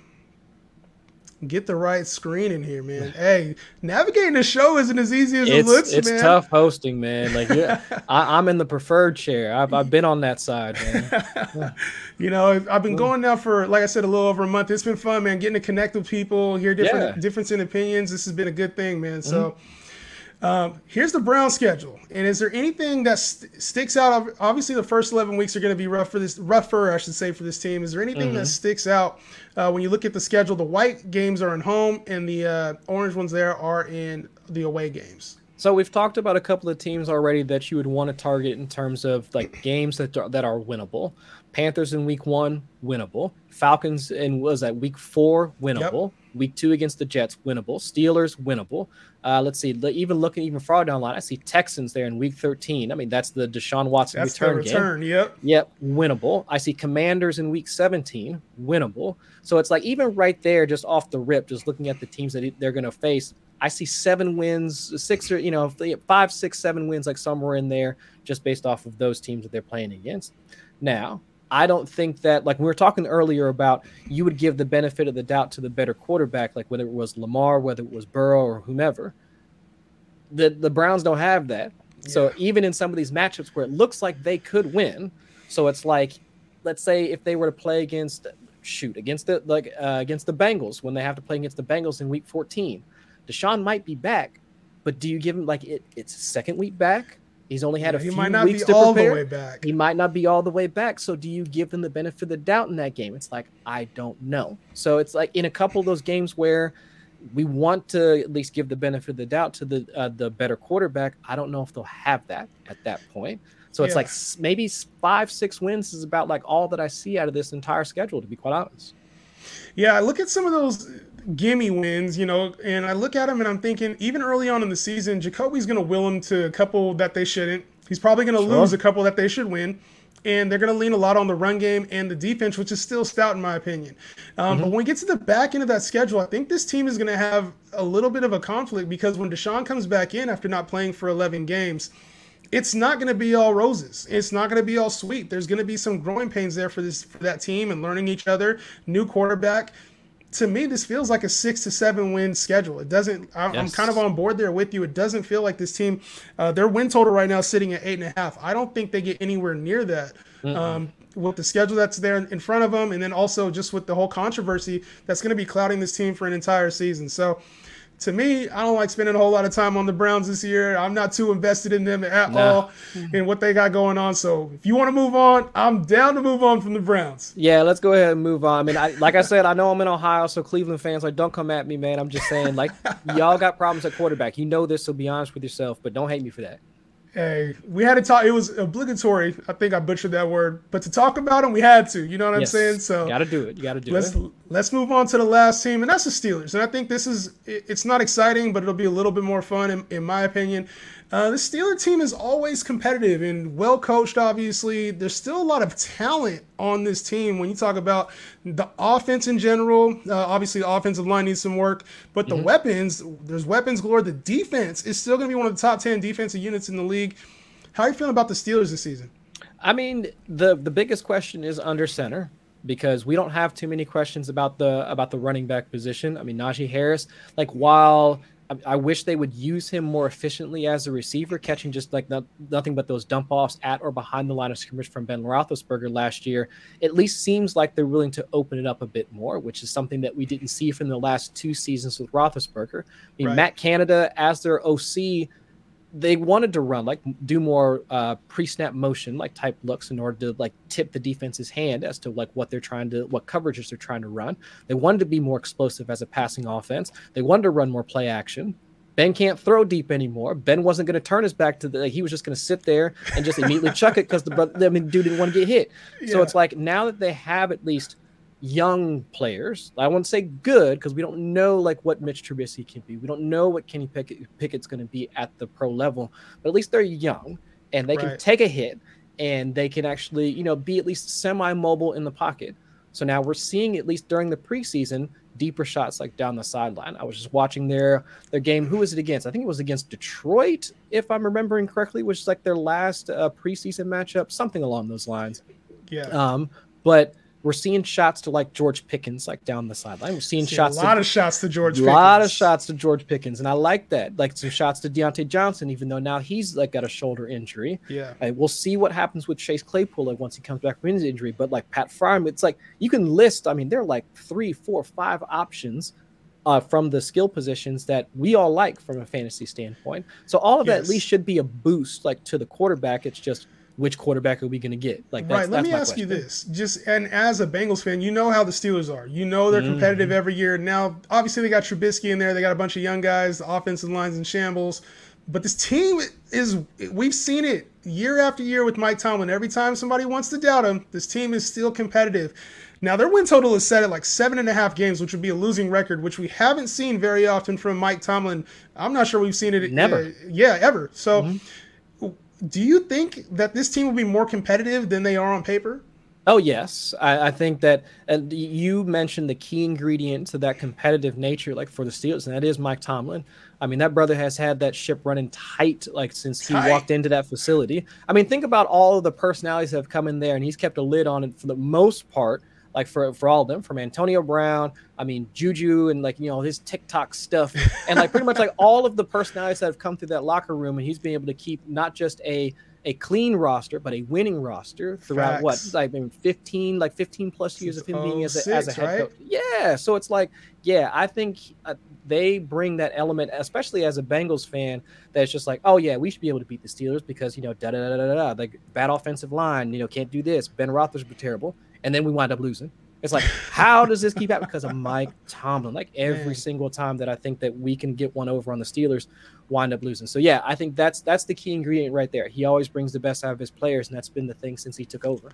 get the right screen in here, man. hey, navigating the show isn't as easy as it's, it looks, it's man. tough hosting, man. Like yeah, I, am in the preferred chair. I've, I've been on that side, man. you know, I've been going now for, like I said, a little over a month. It's been fun, man. Getting to connect with people, hear different yeah. difference in opinions. This has been a good thing, man. So. Mm-hmm. Um, here's the Brown schedule, and is there anything that st- sticks out? Obviously, the first 11 weeks are going to be rough for this, rougher, I should say, for this team. Is there anything mm-hmm. that sticks out uh, when you look at the schedule? The white games are in home, and the uh, orange ones there are in the away games. So we've talked about a couple of teams already that you would want to target in terms of like games that are, that are winnable. Panthers in week one, winnable. Falcons in was that week four, winnable. Yep. Week two against the Jets, winnable. Steelers, winnable. Uh, let's see. Even looking even far down the line, I see Texans there in week 13. I mean, that's the Deshaun Watson that's return, return game. Yep. Yep. Winnable. I see Commanders in week 17. Winnable. So it's like even right there, just off the rip, just looking at the teams that they're going to face, I see seven wins, six or you know, five, six, seven wins, like somewhere in there, just based off of those teams that they're playing against. Now, I don't think that like we were talking earlier about you would give the benefit of the doubt to the better quarterback, like whether it was Lamar, whether it was Burrow or whomever. The the Browns don't have that. Yeah. So even in some of these matchups where it looks like they could win, so it's like, let's say if they were to play against shoot against the like uh, against the Bengals when they have to play against the Bengals in Week 14, Deshaun might be back, but do you give him like it, it's second week back? He's only had yeah, a few might not weeks be to all prepare. the way back. He might not be all the way back. So do you give them the benefit of the doubt in that game? It's like I don't know. So it's like in a couple of those games where we want to at least give the benefit of the doubt to the uh, the better quarterback. I don't know if they'll have that at that point. So it's yeah. like maybe five, six wins is about like all that I see out of this entire schedule, to be quite honest. Yeah, look at some of those gimme wins, you know, and I look at him and I'm thinking, even early on in the season, Jacoby's going to will him to a couple that they shouldn't. He's probably going to sure. lose a couple that they should win. And they're going to lean a lot on the run game and the defense, which is still stout in my opinion. Um, mm-hmm. But when we get to the back end of that schedule, I think this team is going to have a little bit of a conflict because when Deshaun comes back in after not playing for 11 games, it's not going to be all roses. It's not going to be all sweet. There's going to be some growing pains there for this for that team and learning each other. New quarterback to me, this feels like a six to seven win schedule. It doesn't. I'm, yes. I'm kind of on board there with you. It doesn't feel like this team. Uh, their win total right now sitting at eight and a half. I don't think they get anywhere near that. Um, with the schedule that's there in front of them, and then also just with the whole controversy that's going to be clouding this team for an entire season. So to me, I don't like spending a whole lot of time on the Browns this year. I'm not too invested in them at no. all and what they got going on. So if you want to move on, I'm down to move on from the Browns. Yeah, let's go ahead and move on. I mean, I, like I said, I know I'm in Ohio, so Cleveland fans, like, don't come at me, man. I'm just saying, like, y'all got problems at quarterback. You know this, so be honest with yourself, but don't hate me for that. Hey, we had to talk. It was obligatory. I think I butchered that word, but to talk about them, we had to. You know what yes. I'm saying? So got to do it. You got to do let's, it. Let's move on to the last team, and that's the Steelers. And I think this is it's not exciting, but it'll be a little bit more fun, in, in my opinion. Uh, the Steeler team is always competitive and well coached, obviously. There's still a lot of talent on this team when you talk about the offense in general. Uh, obviously, the offensive line needs some work, but the mm-hmm. weapons, there's weapons galore. The defense is still going to be one of the top 10 defensive units in the league. How are you feeling about the Steelers this season? I mean, the the biggest question is under center because we don't have too many questions about the about the running back position. I mean, Najee Harris, like while I, wish they would use him more efficiently as a receiver, catching just like not, nothing but those dump offs at or behind the line of scrimmage from Ben Roethlisberger last year. At least seems like they're willing to open it up a bit more, which is something that we didn't see from the last two seasons with Roethlisberger. I mean, right. Matt Canada as their OC they wanted to run like do more uh, pre-snap motion like type looks in order to like tip the defense's hand as to like what they're trying to what coverages they're trying to run. They wanted to be more explosive as a passing offense. They wanted to run more play action. Ben can't throw deep anymore. Ben wasn't going to turn his back to the like, he was just going to sit there and just immediately chuck it because the brother i mean dude didn't want to get hit. Yeah. so it's like now that they have at least young players. I won't say good because we don't know like what Mitch Trubisky can be. We don't know what Kenny Pickett, Pickett's going to be at the pro level, but at least they're young and they right. can take a hit and they can actually, you know, be at least semi-mobile in the pocket. So now we're seeing at least during the preseason deeper shots like down the sideline. I was just watching their their game. Who was it against? I think it was against Detroit, if I'm remembering correctly, which is like their last uh, preseason matchup, something along those lines. Yeah. Um, but we're seeing shots to like George Pickens like down the sideline. We're seeing See, shots a lot to, of shots to George. Pickens. A lot of shots to George Pickens, and I like that. Like some shots to Diontae Johnson, even though now he's like got a shoulder injury. Yeah, we'll see what happens with Chase Claypool like once he comes back from his injury. But like Pat Freiermuth, it's like you can list. I mean, there are like three, four, five options uh, from the skill positions that we all like from a fantasy standpoint. So all of yes. that at least should be a boost like to the quarterback. It's just which quarterback are we going to get? Like, right. Let me ask question. you this: just and as a Bengals fan, you know how the Steelers are. You know they're competitive mm-hmm. every year. Now, obviously, they got Trubisky in there. They got a bunch of young guys. The offensive lines in shambles. But this team is, we've seen it year after year with Mike Tomlin. Every time somebody wants to doubt him, this team is still competitive. Now, their win total is set at like seven and a half games, which would be a losing record, which we haven't seen very often from Mike Tomlin. I'm not sure we've seen it. Never. Uh, yeah, ever. So, mm-hmm. Do you think that this team will be more competitive than they are on paper? Oh yes, I, I, think that and you mentioned the key ingredient to that competitive nature, like for the Steelers, and that is Mike Tomlin. I mean, that brother has had that ship running tight, like since he tight. walked into that facility. I mean, think about all of the personalities that have come in there, and he's kept a lid on it for the most part like for for all of them, from Antonio Brown, I mean Juju, and like you know his TikTok stuff, and like pretty much like all of the personalities that have come through that locker room, and he's been able to keep not just a a clean roster, but a winning roster throughout Facts. what like I mean, 15 like 15 plus years Since of him being as a, as a head right? coach. Yeah, so it's like yeah, I think uh, they bring that element, especially as a Bengals fan, that's just like, oh yeah, we should be able to beat the Steelers because you know da da da da da, like bad offensive line, you know, can't do this. Ben Roethlisberger terrible and then we wind up losing. It's like, how does this keep happening? Because of Mike Tomlin. Like every Man. single time that I think that we can get one over on the Steelers, wind up losing. So yeah, I think that's that's the key ingredient right there. He always brings the best out of his players, and that's been the thing since he took over.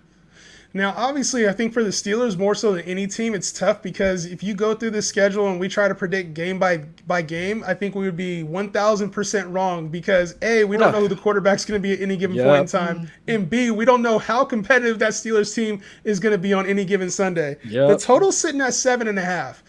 Now, obviously, I think for the Steelers more so than any team, it's tough because if you go through the schedule and we try to predict game by by game, I think we would be one thousand percent wrong because a we don't know who the quarterback's going to be at any given yep. point in time, mm-hmm. and b we don't know how competitive that Steelers team is going to be on any given Sunday. Yep. The total's sitting at seven and a half.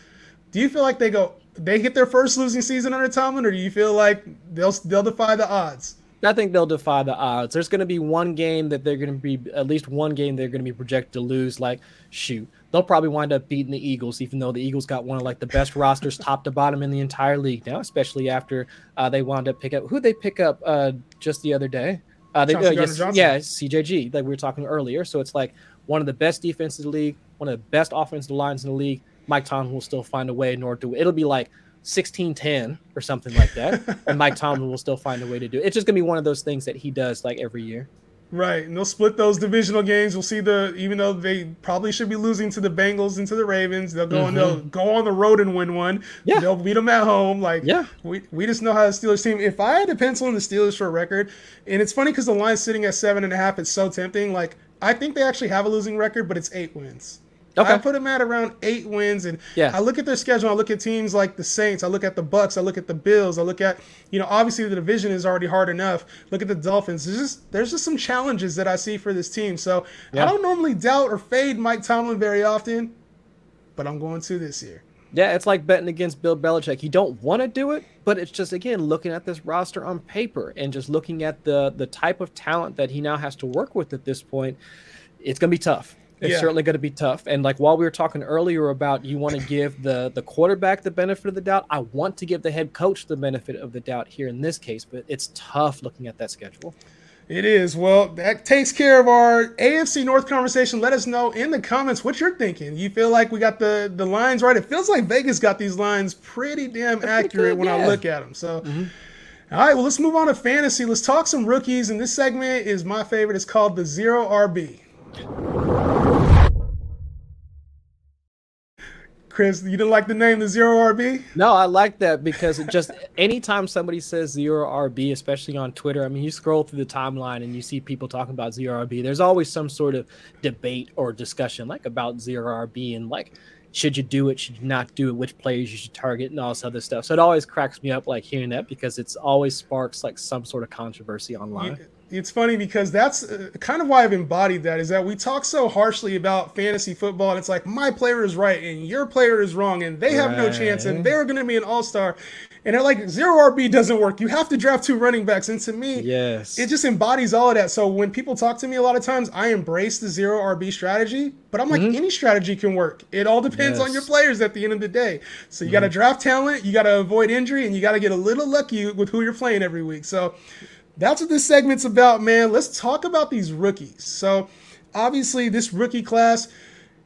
Do you feel like they go they get their first losing season under Tomlin, or do you feel like they'll they'll defy the odds? I think they'll defy the odds. There's going to be one game that they're going to be at least one game they're going to be projected to lose. Like, shoot, they'll probably wind up beating the Eagles, even though the Eagles got one of like the best rosters, top to bottom in the entire league now. Especially after uh, they wound up pick up who they pick up uh, just the other day. Uh, they, uh, yes, yeah, CJG, like we were talking earlier. So it's like one of the best defenses in the league, one of the best offensive lines in the league. Mike Tomlin will still find a way in order to. It'll be like 16-10 or something like that, and Mike Tomlin will still find a way to do it. It's just gonna be one of those things that he does like every year. Right, and they'll split those divisional games. We'll see the even though they probably should be losing to the Bengals and to the Ravens, they'll go mm-hmm. and they'll go on the road and win one. Yeah, they'll beat them at home. Like yeah, we, we just know how the Steelers team. If I had to pencil in the Steelers for a record, and it's funny because the line's sitting at seven and a half, it's so tempting. Like I think they actually have a losing record, but it's eight wins. Okay. I put them at around eight wins, and yeah. I look at their schedule. I look at teams like the Saints. I look at the Bucs. I look at the Bills. I look at you know obviously the division is already hard enough. Look at the Dolphins. There's just there's just some challenges that I see for this team. So yeah. I don't normally doubt or fade Mike Tomlin very often, but I'm going to this year. Yeah, it's like betting against Bill Belichick. You don't want to do it, but it's just again looking at this roster on paper and just looking at the the type of talent that he now has to work with at this point. It's going to be tough it's yeah. certainly going to be tough. And like while we were talking earlier about you want to give the the quarterback the benefit of the doubt, I want to give the head coach the benefit of the doubt here in this case, but it's tough looking at that schedule. It is. Well, that takes care of our AFC North conversation. Let us know in the comments what you're thinking. You feel like we got the the lines right? It feels like Vegas got these lines pretty damn That's accurate pretty good, when yeah. I look at them. So. Mm-hmm. All right, well, let's move on to fantasy. Let's talk some rookies. And this segment is my favorite. It's called the Zero RB. Chris, you didn't like the name the Zero RB? No, I like that because it just anytime somebody says Zero RB, especially on Twitter, I mean, you scroll through the timeline and you see people talking about Zero RB. There's always some sort of debate or discussion like about Zero RB and like should you do it, should you not do it, which players you should target, and all this other stuff. So it always cracks me up like hearing that because it's always sparks like some sort of controversy online. It's funny because that's uh, kind of why I've embodied that is that we talk so harshly about fantasy football and it's like my player is right and your player is wrong and they have right. no chance and they're going to be an all-star And they're like, zero RB doesn't work. You have to draft two running backs. And to me, yes, it just embodies all of that. So when people talk to me a lot of times, I embrace the zero RB strategy, but I'm like, mm-hmm. any strategy can work. It all depends yes. on your players at the end of the day. So you mm-hmm. got to draft talent, you got to avoid injury, and you got to get a little lucky with who you're playing every week. So that's what this segment's about, man. Let's talk about these rookies. So obviously, this rookie class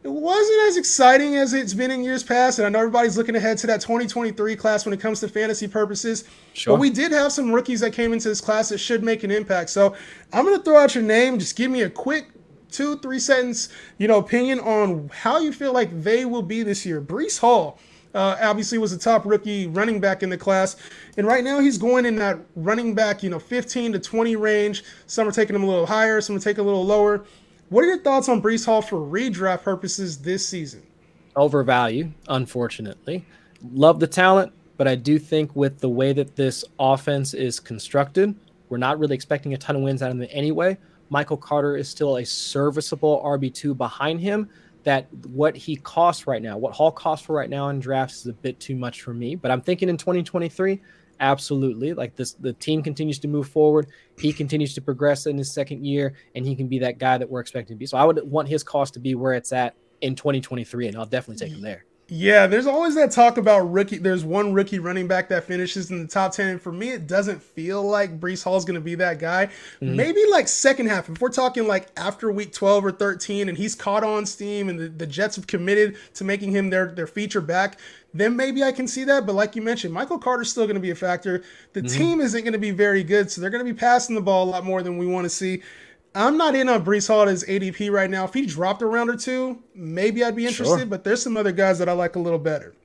it wasn't as exciting as it's been in years past. And I know everybody's looking ahead to that 2023 class when it comes to fantasy purposes. Sure. But we did have some rookies that came into this class that should make an impact. So I'm going to throw out your name. Just give me a quick two, three sentence, you know, opinion on how you feel like they will be this year. Breece Hall. Uh, obviously was a top rookie running back in the class and right now he's going in that running back you know 15 to 20 range some are taking him a little higher some are taking a little lower what are your thoughts on Breece Hall for redraft purposes this season? Overvalue, unfortunately. Love the talent, but I do think with the way that this offense is constructed, we're not really expecting a ton of wins out of them anyway. Michael Carter is still a serviceable RB2 behind him. That what he costs right now, what Hall costs for right now in drafts is a bit too much for me. But I'm thinking in 2023, Absolutely. Like this, the team continues to move forward. He continues to progress in his second year, and he can be that guy that we're expecting to be. So I would want his cost to be where it's at in 2023, and I'll definitely take him there. Yeah, there's always that talk about rookie. There's one rookie running back that finishes in the top 10. And for me, it doesn't feel like Breece Hall's going to be that guy. Mm-hmm. Maybe like second half. If we're talking like after week 12 or 13 and he's caught on steam and the, the Jets have committed to making him their, their feature back, then maybe I can see that. But like you mentioned, Michael Carter's still going to be a factor. The mm-hmm. team isn't going to be very good, so they're going to be passing the ball a lot more than we want to see. I'm not in on Breece Hall as ADP right now. If he dropped a round or two, maybe I'd be interested. Sure. But there's some other guys that I like a little better.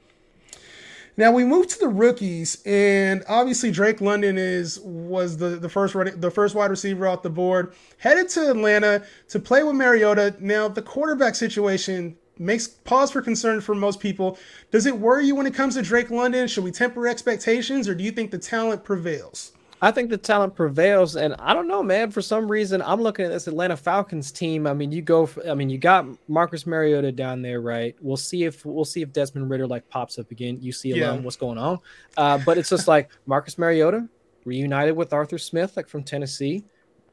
Now we move to the rookies, and obviously Drake London is was the the first running, the first wide receiver off the board, headed to Atlanta to play with Mariota. Now the quarterback situation makes pause for concern for most people. Does it worry you when it comes to Drake London? Should we temper expectations, or do you think the talent prevails? I think the talent prevails, and I don't know, man. For some reason, I'm looking at this Atlanta Falcons team. I mean, you go. For, I mean, you got Marcus Mariota down there, right? We'll see if we'll see if Desmond Ridder like pops up again. You see alone yeah. what's going on, uh, but it's just like Marcus Mariota reunited with Arthur Smith, like from Tennessee.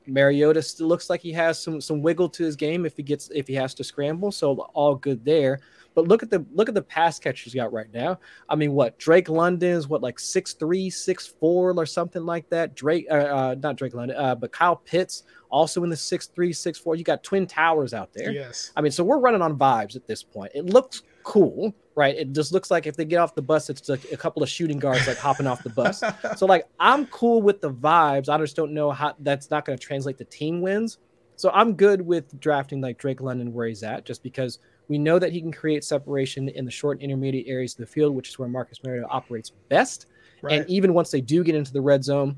Mariota still looks like he has some some wiggle to his game if he gets if he has to scramble. So all good there. But look at the look at the pass catchers got right now. I mean, what Drake London is what like six three, six four, or something like that. Drake, uh, uh, not Drake London, uh, but Kyle Pitts also in the six three, six four. You got twin towers out there. Yes. I mean, so we're running on vibes at this point. It looks cool, right? It just looks like if they get off the bus, it's like a couple of shooting guards like hopping off the bus. So like I'm cool with the vibes. I just don't know how that's not going to translate to team wins. So I'm good with drafting like Drake London where he's at, just because we know that he can create separation in the short and intermediate areas of the field, which is where Marcus Mariota operates best. Right. And even once they do get into the red zone,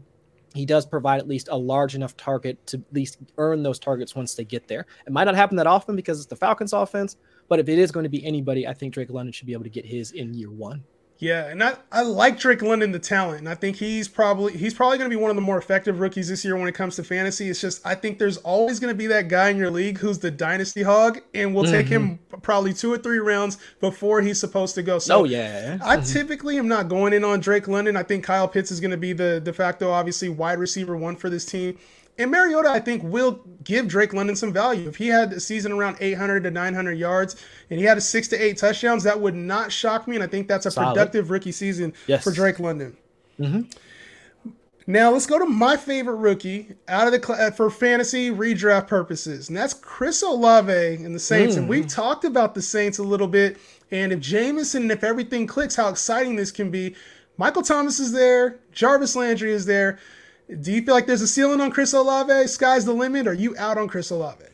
he does provide at least a large enough target to at least earn those targets once they get there. It might not happen that often because it's the Falcons offense, but if it is going to be anybody, I think Drake London should be able to get his in year one. Yeah, and I, I like Drake London, the talent, and I think he's probably he's probably going to be one of the more effective rookies this year when it comes to fantasy. It's just I think there's always going to be that guy in your league who's the dynasty hog, and we'll mm-hmm. take him mm-hmm. probably two or three rounds before he's supposed to go. So oh yeah, I mm-hmm. typically am not going in on Drake London. I think Kyle Pitts is going to be the de facto, obviously wide receiver one for this team. And Mariota, I think, will give Drake London some value. If he had a season around 800 to 900 yards and he had a six to eight touchdowns, that would not shock me. And I think that's a Solid. productive rookie season yes. for Drake London. Mm-hmm. Now let's go to my favorite rookie out of the cl- for fantasy redraft purposes, and that's Chris Olave and the Saints. Mm. And we've talked about the Saints a little bit. And if Jameson, and if everything clicks, how exciting this can be. Michael Thomas is there. Jarvis Landry is there. Do you feel like there's a ceiling on Chris Olave? Sky's the limit? Are you out on Chris Olave?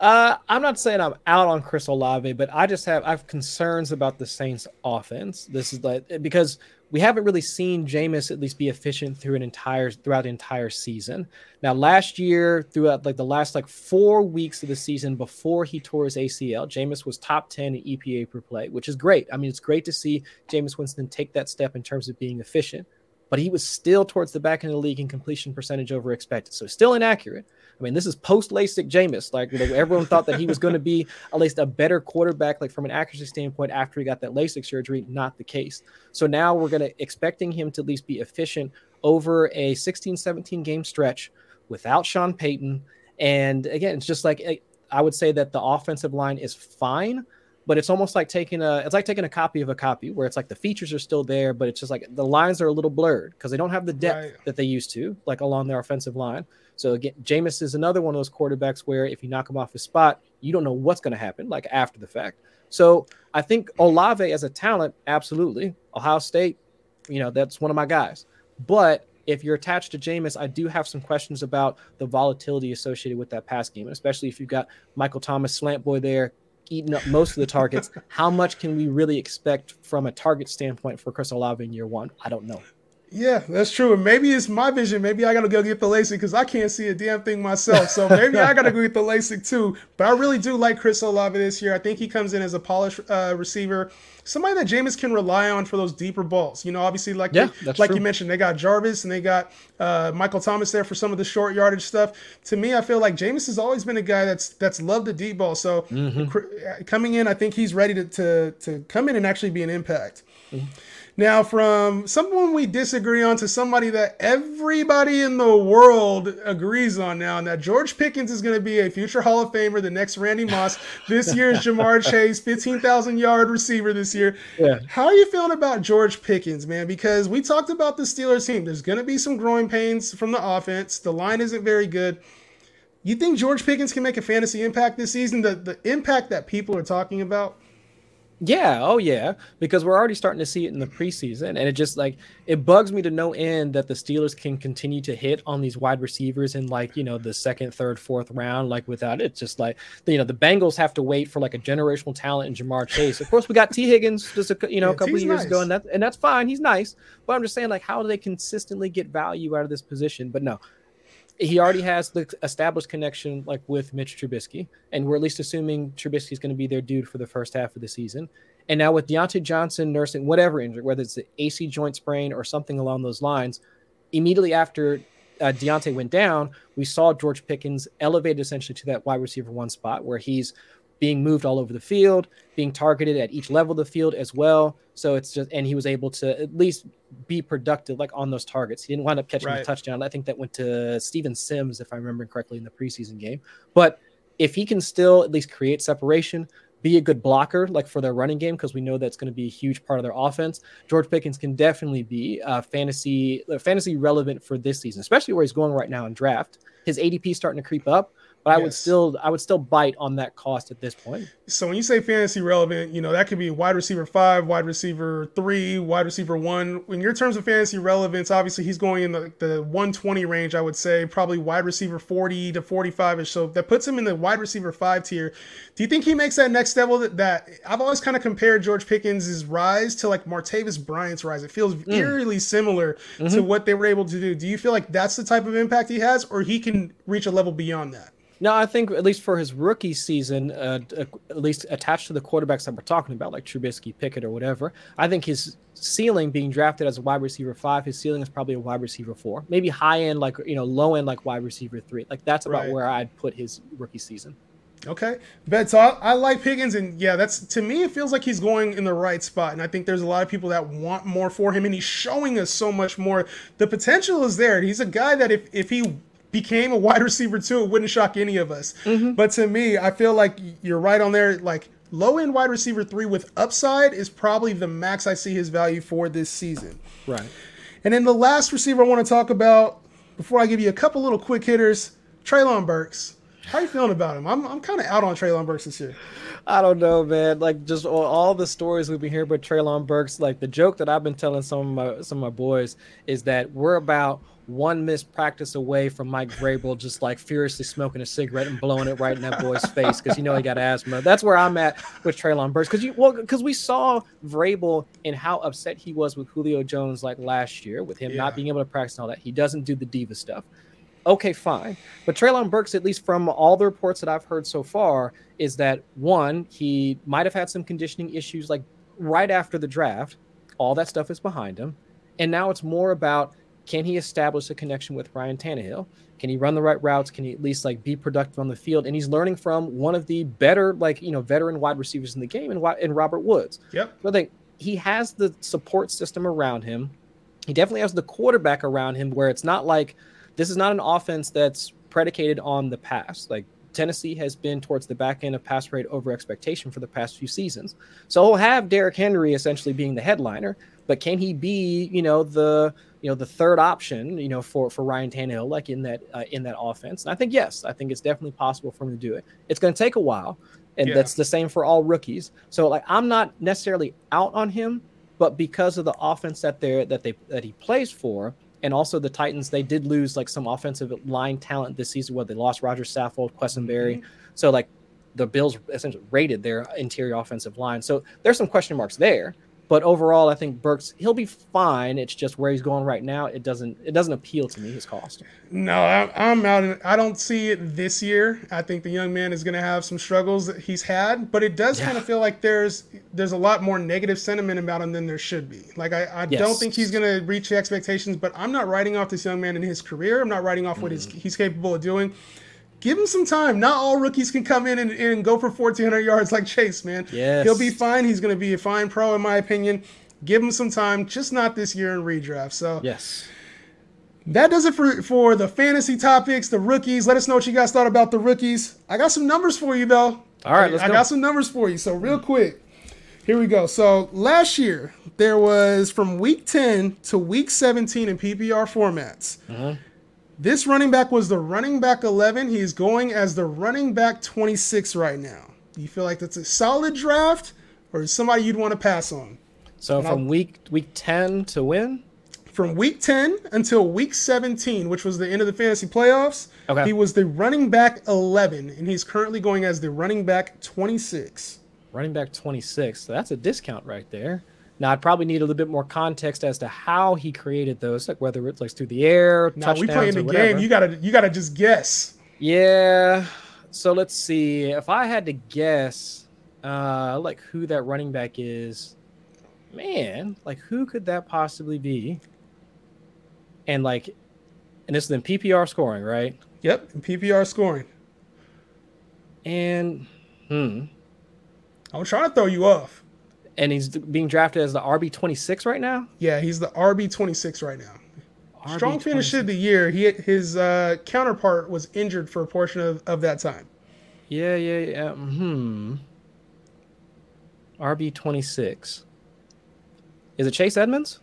Uh, I'm not saying I'm out on Chris Olave, but I just have I have concerns about the Saints' offense. This is like because we haven't really seen Jameis at least be efficient through an entire throughout the entire season. Now, last year, throughout like the last like four weeks of the season before he tore his ACL, Jameis was top 10 in EPA per play, which is great. I mean, it's great to see Jameis Winston take that step in terms of being efficient. But he was still towards the back end of the league in completion percentage over expected. So still inaccurate. I mean, this is post LASIK Jameis. Like, everyone thought that he was going to be at least a better quarterback, like from an accuracy standpoint, after he got that LASIK surgery. Not the case. So now we're going to expecting him to at least be efficient over a 16, 17 game stretch without Sean Payton. And again, it's just like eh, I would say that the offensive line is fine but it's almost like taking a it's like taking a copy of a copy where it's like the features are still there but it's just like the lines are a little blurred because they don't have the depth right. that they used to like along their offensive line. So again Jameis is another one of those quarterbacks where if you knock him off his spot you don't know what's going to happen like after the fact. So I think Olave as a talent absolutely. Ohio State you know that's one of my guys. But if you're attached to Jameis, I do have some questions about the volatility associated with that pass game, especially if you've got Michael Thomas, slant boy there, eaten up most of the targets. How much can we really expect from a target standpoint for Chris Olave in year one? I don't know. Yeah, that's true. And maybe it's my vision. Maybe I got to go get the LASIK because I can't see a damn thing myself. So maybe I got to go get the LASIK too. But I really do like Chris Olave this year. I think he comes in as a polished uh, receiver, somebody that Jameis can rely on for those deeper balls. You know, obviously, like yeah, they, like true. you mentioned, they got Jarvis and they got uh, Michael Thomas there for some of the short yardage stuff. To me, I feel like Jameis has always been a guy that's that's loved the deep ball. So mm-hmm. coming in, I think he's ready to, to to come in and actually be an impact. Mm-hmm. Now, from someone we disagree on to somebody that everybody in the world agrees on now, and that George Pickens is going to be a future Hall of Famer, the next Randy Moss. This year's Ja'Marr Chase, 15,000 yard receiver this year. Yeah. How are you feeling about George Pickens, man? Because we talked about the Steelers team. There's going to be some growing pains from the offense. The line isn't very good. You think George Pickens can make a fantasy impact this season? The, the impact that people are talking about? Yeah, oh yeah, because we're already starting to see it in the preseason, and it just like it bugs me to no end that the Steelers can continue to hit on these wide receivers in like you know the second, third, fourth round, like without it. Just like you know the Bengals have to wait for like a generational talent in Ja'Marr Chase. Of course, we got Tee Higgins just a you know yeah, a couple of years nice. ago, and that and that's fine. He's nice, but I'm just saying like how do they consistently get value out of this position? But no, he already has the established connection like with Mitch Trubisky, and we're at least assuming Trubisky's going to be their dude for the first half of the season. And now with Diontae Johnson nursing whatever injury, whether it's the AC joint sprain or something along those lines, immediately after uh, Diontae went down, we saw George Pickens elevated essentially to that wide receiver one spot where he's being moved all over the field, being targeted at each level of the field as well. So it's just, and he was able to at least be productive, like on those targets. He didn't wind up catching right. a touchdown. I think that went to Steven Sims, if I remember correctly, in the preseason game. But if he can still at least create separation, be a good blocker, like for their running game, because we know that's going to be a huge part of their offense. George Pickens can definitely be uh, fantasy uh, fantasy relevant for this season, especially where he's going right now in draft. His ADP starting to creep up but yes. I would still I would still bite on that cost at this point. So when you say fantasy relevant, you know that could be wide receiver five, wide receiver three, wide receiver one. In your terms of fantasy relevance, obviously he's going in the, the 120 range. I would say probably wide receiver 40 to 45 ish. So that puts him in the wide receiver five tier. Do you think he makes that next level? That, that I've always kind of compared George Pickens' rise to like Martavis Bryant's rise. It feels mm. eerily similar mm-hmm. to what they were able to do. Do you feel like that's the type of impact he has, or he can reach a level beyond that? No, I think at least for his rookie season, uh, at least attached to the quarterbacks that we're talking about, like Trubisky, Pickett, or whatever, I think his ceiling being drafted as a wide receiver five, his ceiling is probably a wide receiver four, maybe high end, like you know, low end, like wide receiver three. Like that's about right. where I'd put his rookie season. Okay, bet. So I, I, like Pickens, and yeah, that's to me. It feels like he's going in the right spot, and I think there's a lot of people that want more for him, and he's showing us so much more. The potential is there. He's a guy that if if he became a wide receiver too, it wouldn't shock any of us. Mm-hmm. But to me, I feel like you're right on there. Like low end wide receiver three with upside is probably the max I see his value for this season. Right. And then the last receiver I want to talk about before I give you a couple little quick hitters, Treylon Burks. How are you feeling about him? I'm, I'm kind of out on Treylon Burks this year. I don't know, man. Like just all, all, the stories we've been hearing about Treylon Burks. Like the joke that I've been telling some of my some of my boys is that we're about one missed practice away from Mike Vrabel just like furiously smoking a cigarette and blowing it right in that boy's face because you know he got asthma. That's where I'm at with Treylon Burks because you well because we saw Vrabel and how upset he was with Julio Jones like last year with him yeah. not being able to practice and all that. He doesn't do the diva stuff. Okay, fine. But Treylon Burks, at least from all the reports that I've heard so far, is that one, he might have had some conditioning issues like right after the draft. All that stuff is behind him And now it's more about can he establish a connection with Ryan Tannehill? Can he run the right routes? Can he at least like be productive on the field? And he's learning from one of the better, like you know, veteran wide receivers in the game, and in Robert Woods. Yep. So I think he has the support system around him. He definitely has the quarterback around him, where it's not like this is not an offense that's predicated on the pass. Like Tennessee has been towards the back end of pass rate over expectation for the past few seasons. So he'll have Derrick Henry essentially being the headliner, but can he be, you know, the you know the third option, you know, for for Ryan Tannehill, like in that uh, in that offense? And I think yes, I think it's definitely possible for him to do it. It's going to take a while, and yeah. that's the same for all rookies. So like I'm not necessarily out on him, but because of the offense that they that they that he plays for, and also the Titans, they did lose like some offensive line talent this season. Where they lost Roger Saffold, Quessenberry, mm-hmm. so like the Bills essentially rated their interior offensive line. So there's some question marks there. But overall, I think Burks he'll be fine. It's just where he's going right now. It doesn't it doesn't appeal to me his cost. No, I'm out. I don't see it this year. I think the young man is going to have some struggles that he's had, but it does yeah. kind of feel like there's there's a lot more negative sentiment about him than there should be. Like I, I yes. don't think he's going to reach the expectations, but I'm not writing off this young man in his career. I'm not writing off mm. what he's, he's capable of doing give him some time. Not all rookies can come in and, and go for 1,400 yards like Chase, man. Yes. He'll be fine. He's going to be a fine pro, in my opinion. Give him some time, just not this year in redraft. So, yes. That does it for, for the fantasy topics, the rookies. Let us know what you guys thought about the rookies. I got some numbers for you, though. All right, let's I, go. I got some numbers for you. So, real quick, here we go. So, last year, there was from week 10 to week 17 in PPR formats. Uh-huh. This running back was the running back 11. He's going as the running back 26 right now. Do you feel like that's a solid draft or is somebody you'd want to pass on? So and from I'll, week week 10 to win? From week 10 until week 17, which was the end of the fantasy playoffs, okay. he was the running back 11 and he's currently going as the running back 26. Running back 26. So that's a discount right there. Now, I'd probably need a little bit more context as to how he created those, like whether it's like through the air. Now we playing the game. You gotta you gotta just guess. Yeah. So let's see. If I had to guess, uh, like who that running back is, man, like who could that possibly be? And like, and this is in PPR scoring, right? Yep, in PPR scoring. And hmm, I'm trying to throw you off and he's being drafted as the RB twenty six right now. Yeah, he's the RB twenty six right now. RB Strong finish of the year. He his uh, counterpart was injured for a portion of, of that time. Yeah, yeah, yeah. Hmm. RB twenty six. Is it Chase Edmonds?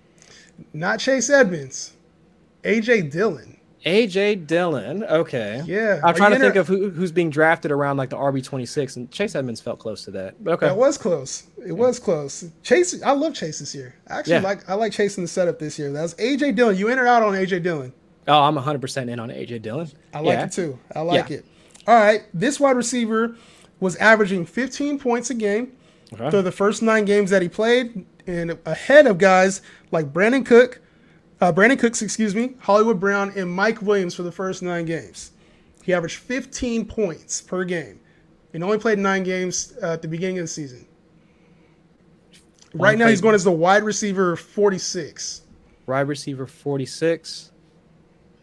Not Chase Edmonds. AJ Dillon. AJ Dillon. Okay. Yeah. I'm trying to think of who, who's being drafted around like the RB 26, and Chase Edmonds felt close to that. But okay. That was close. It was close. Chase, I love Chase this year. I actually yeah. like I like Chase in the setup this year. That was AJ Dillon. You in or out on AJ Dillon? Oh, I'm 100 percent in on AJ Dillon. I like yeah. it too. I like yeah. it. All right. This wide receiver was averaging 15 points a game okay. through the first nine games that he played, and ahead of guys like Brandin Cook uh, Brandin Cooks, excuse me, Hollywood Brown, and Mike Williams for the first nine games. He averaged 15 points per game and only played nine games uh, at the beginning of the season. Right now, he's going as the wide receiver 46. Wide receiver 46.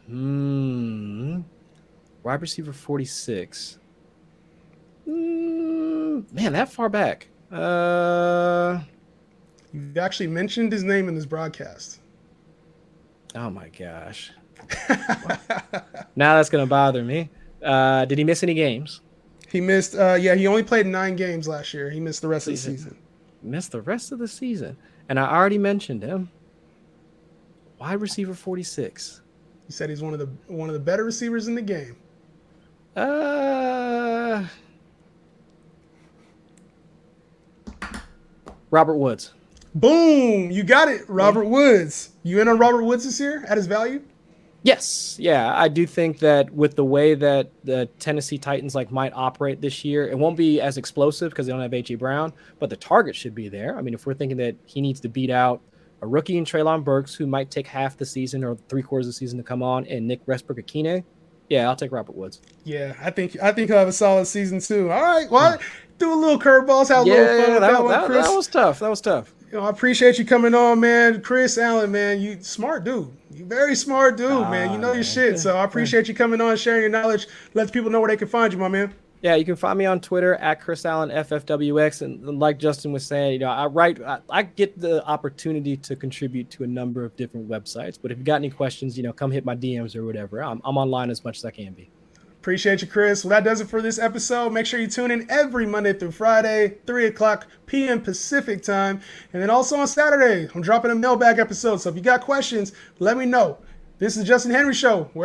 Hmm. Wide receiver 46. Mm, man, that far back. Uh, You've actually mentioned his name in this broadcast. Oh my gosh. now that's gonna bother me. Uh, did he miss any games? He missed. Uh, yeah, he only played nine games last year. He missed the rest season. of the season. Missed the rest of the season, and I already mentioned him. Wide receiver forty six. He said he's one of the one of the better receivers in the game. Uh, Robert Woods. Boom! You got it, Robert Woods. You in on Robert Woods this year at his value? Yes, yeah, I do think that with the way that the Tennessee Titans like might operate this year, it won't be as explosive because they don't have AJ Brown, but the target should be there. I mean, if we're thinking that he needs to beat out a rookie in Treylon Burks, who might take half the season or three quarters of the season to come on, and Nick Westbrook-Ikhine, yeah, I'll take Robert Woods. Yeah, I think I think he'll have a solid season too. All right, well, hmm. do a little curveballs, have a yeah, little fun. that, that, that, one, that, was tough. That was tough. You know, I appreciate you coming on, man. Chris Allen, man, you smart dude. You very smart dude, ah, man. You know man. your shit. So I appreciate you coming on, sharing your knowledge. Let people know where they can find you, my man. Yeah, you can find me on Twitter at Chris Allen FFWX, and like Justin was saying, you know, I write, I, I, get the opportunity to contribute to a number of different websites. But if you got any questions, you know, come hit my DMs or whatever. I'm, I'm online as much as I can be. Appreciate you, Chris. Well, that does it for this episode. Make sure you tune in every Monday through Friday, 3 o'clock p.m. Pacific time. And then also on Saturday, I'm dropping a mailbag episode. So if you got questions, let me know. This is Justin Henry Show.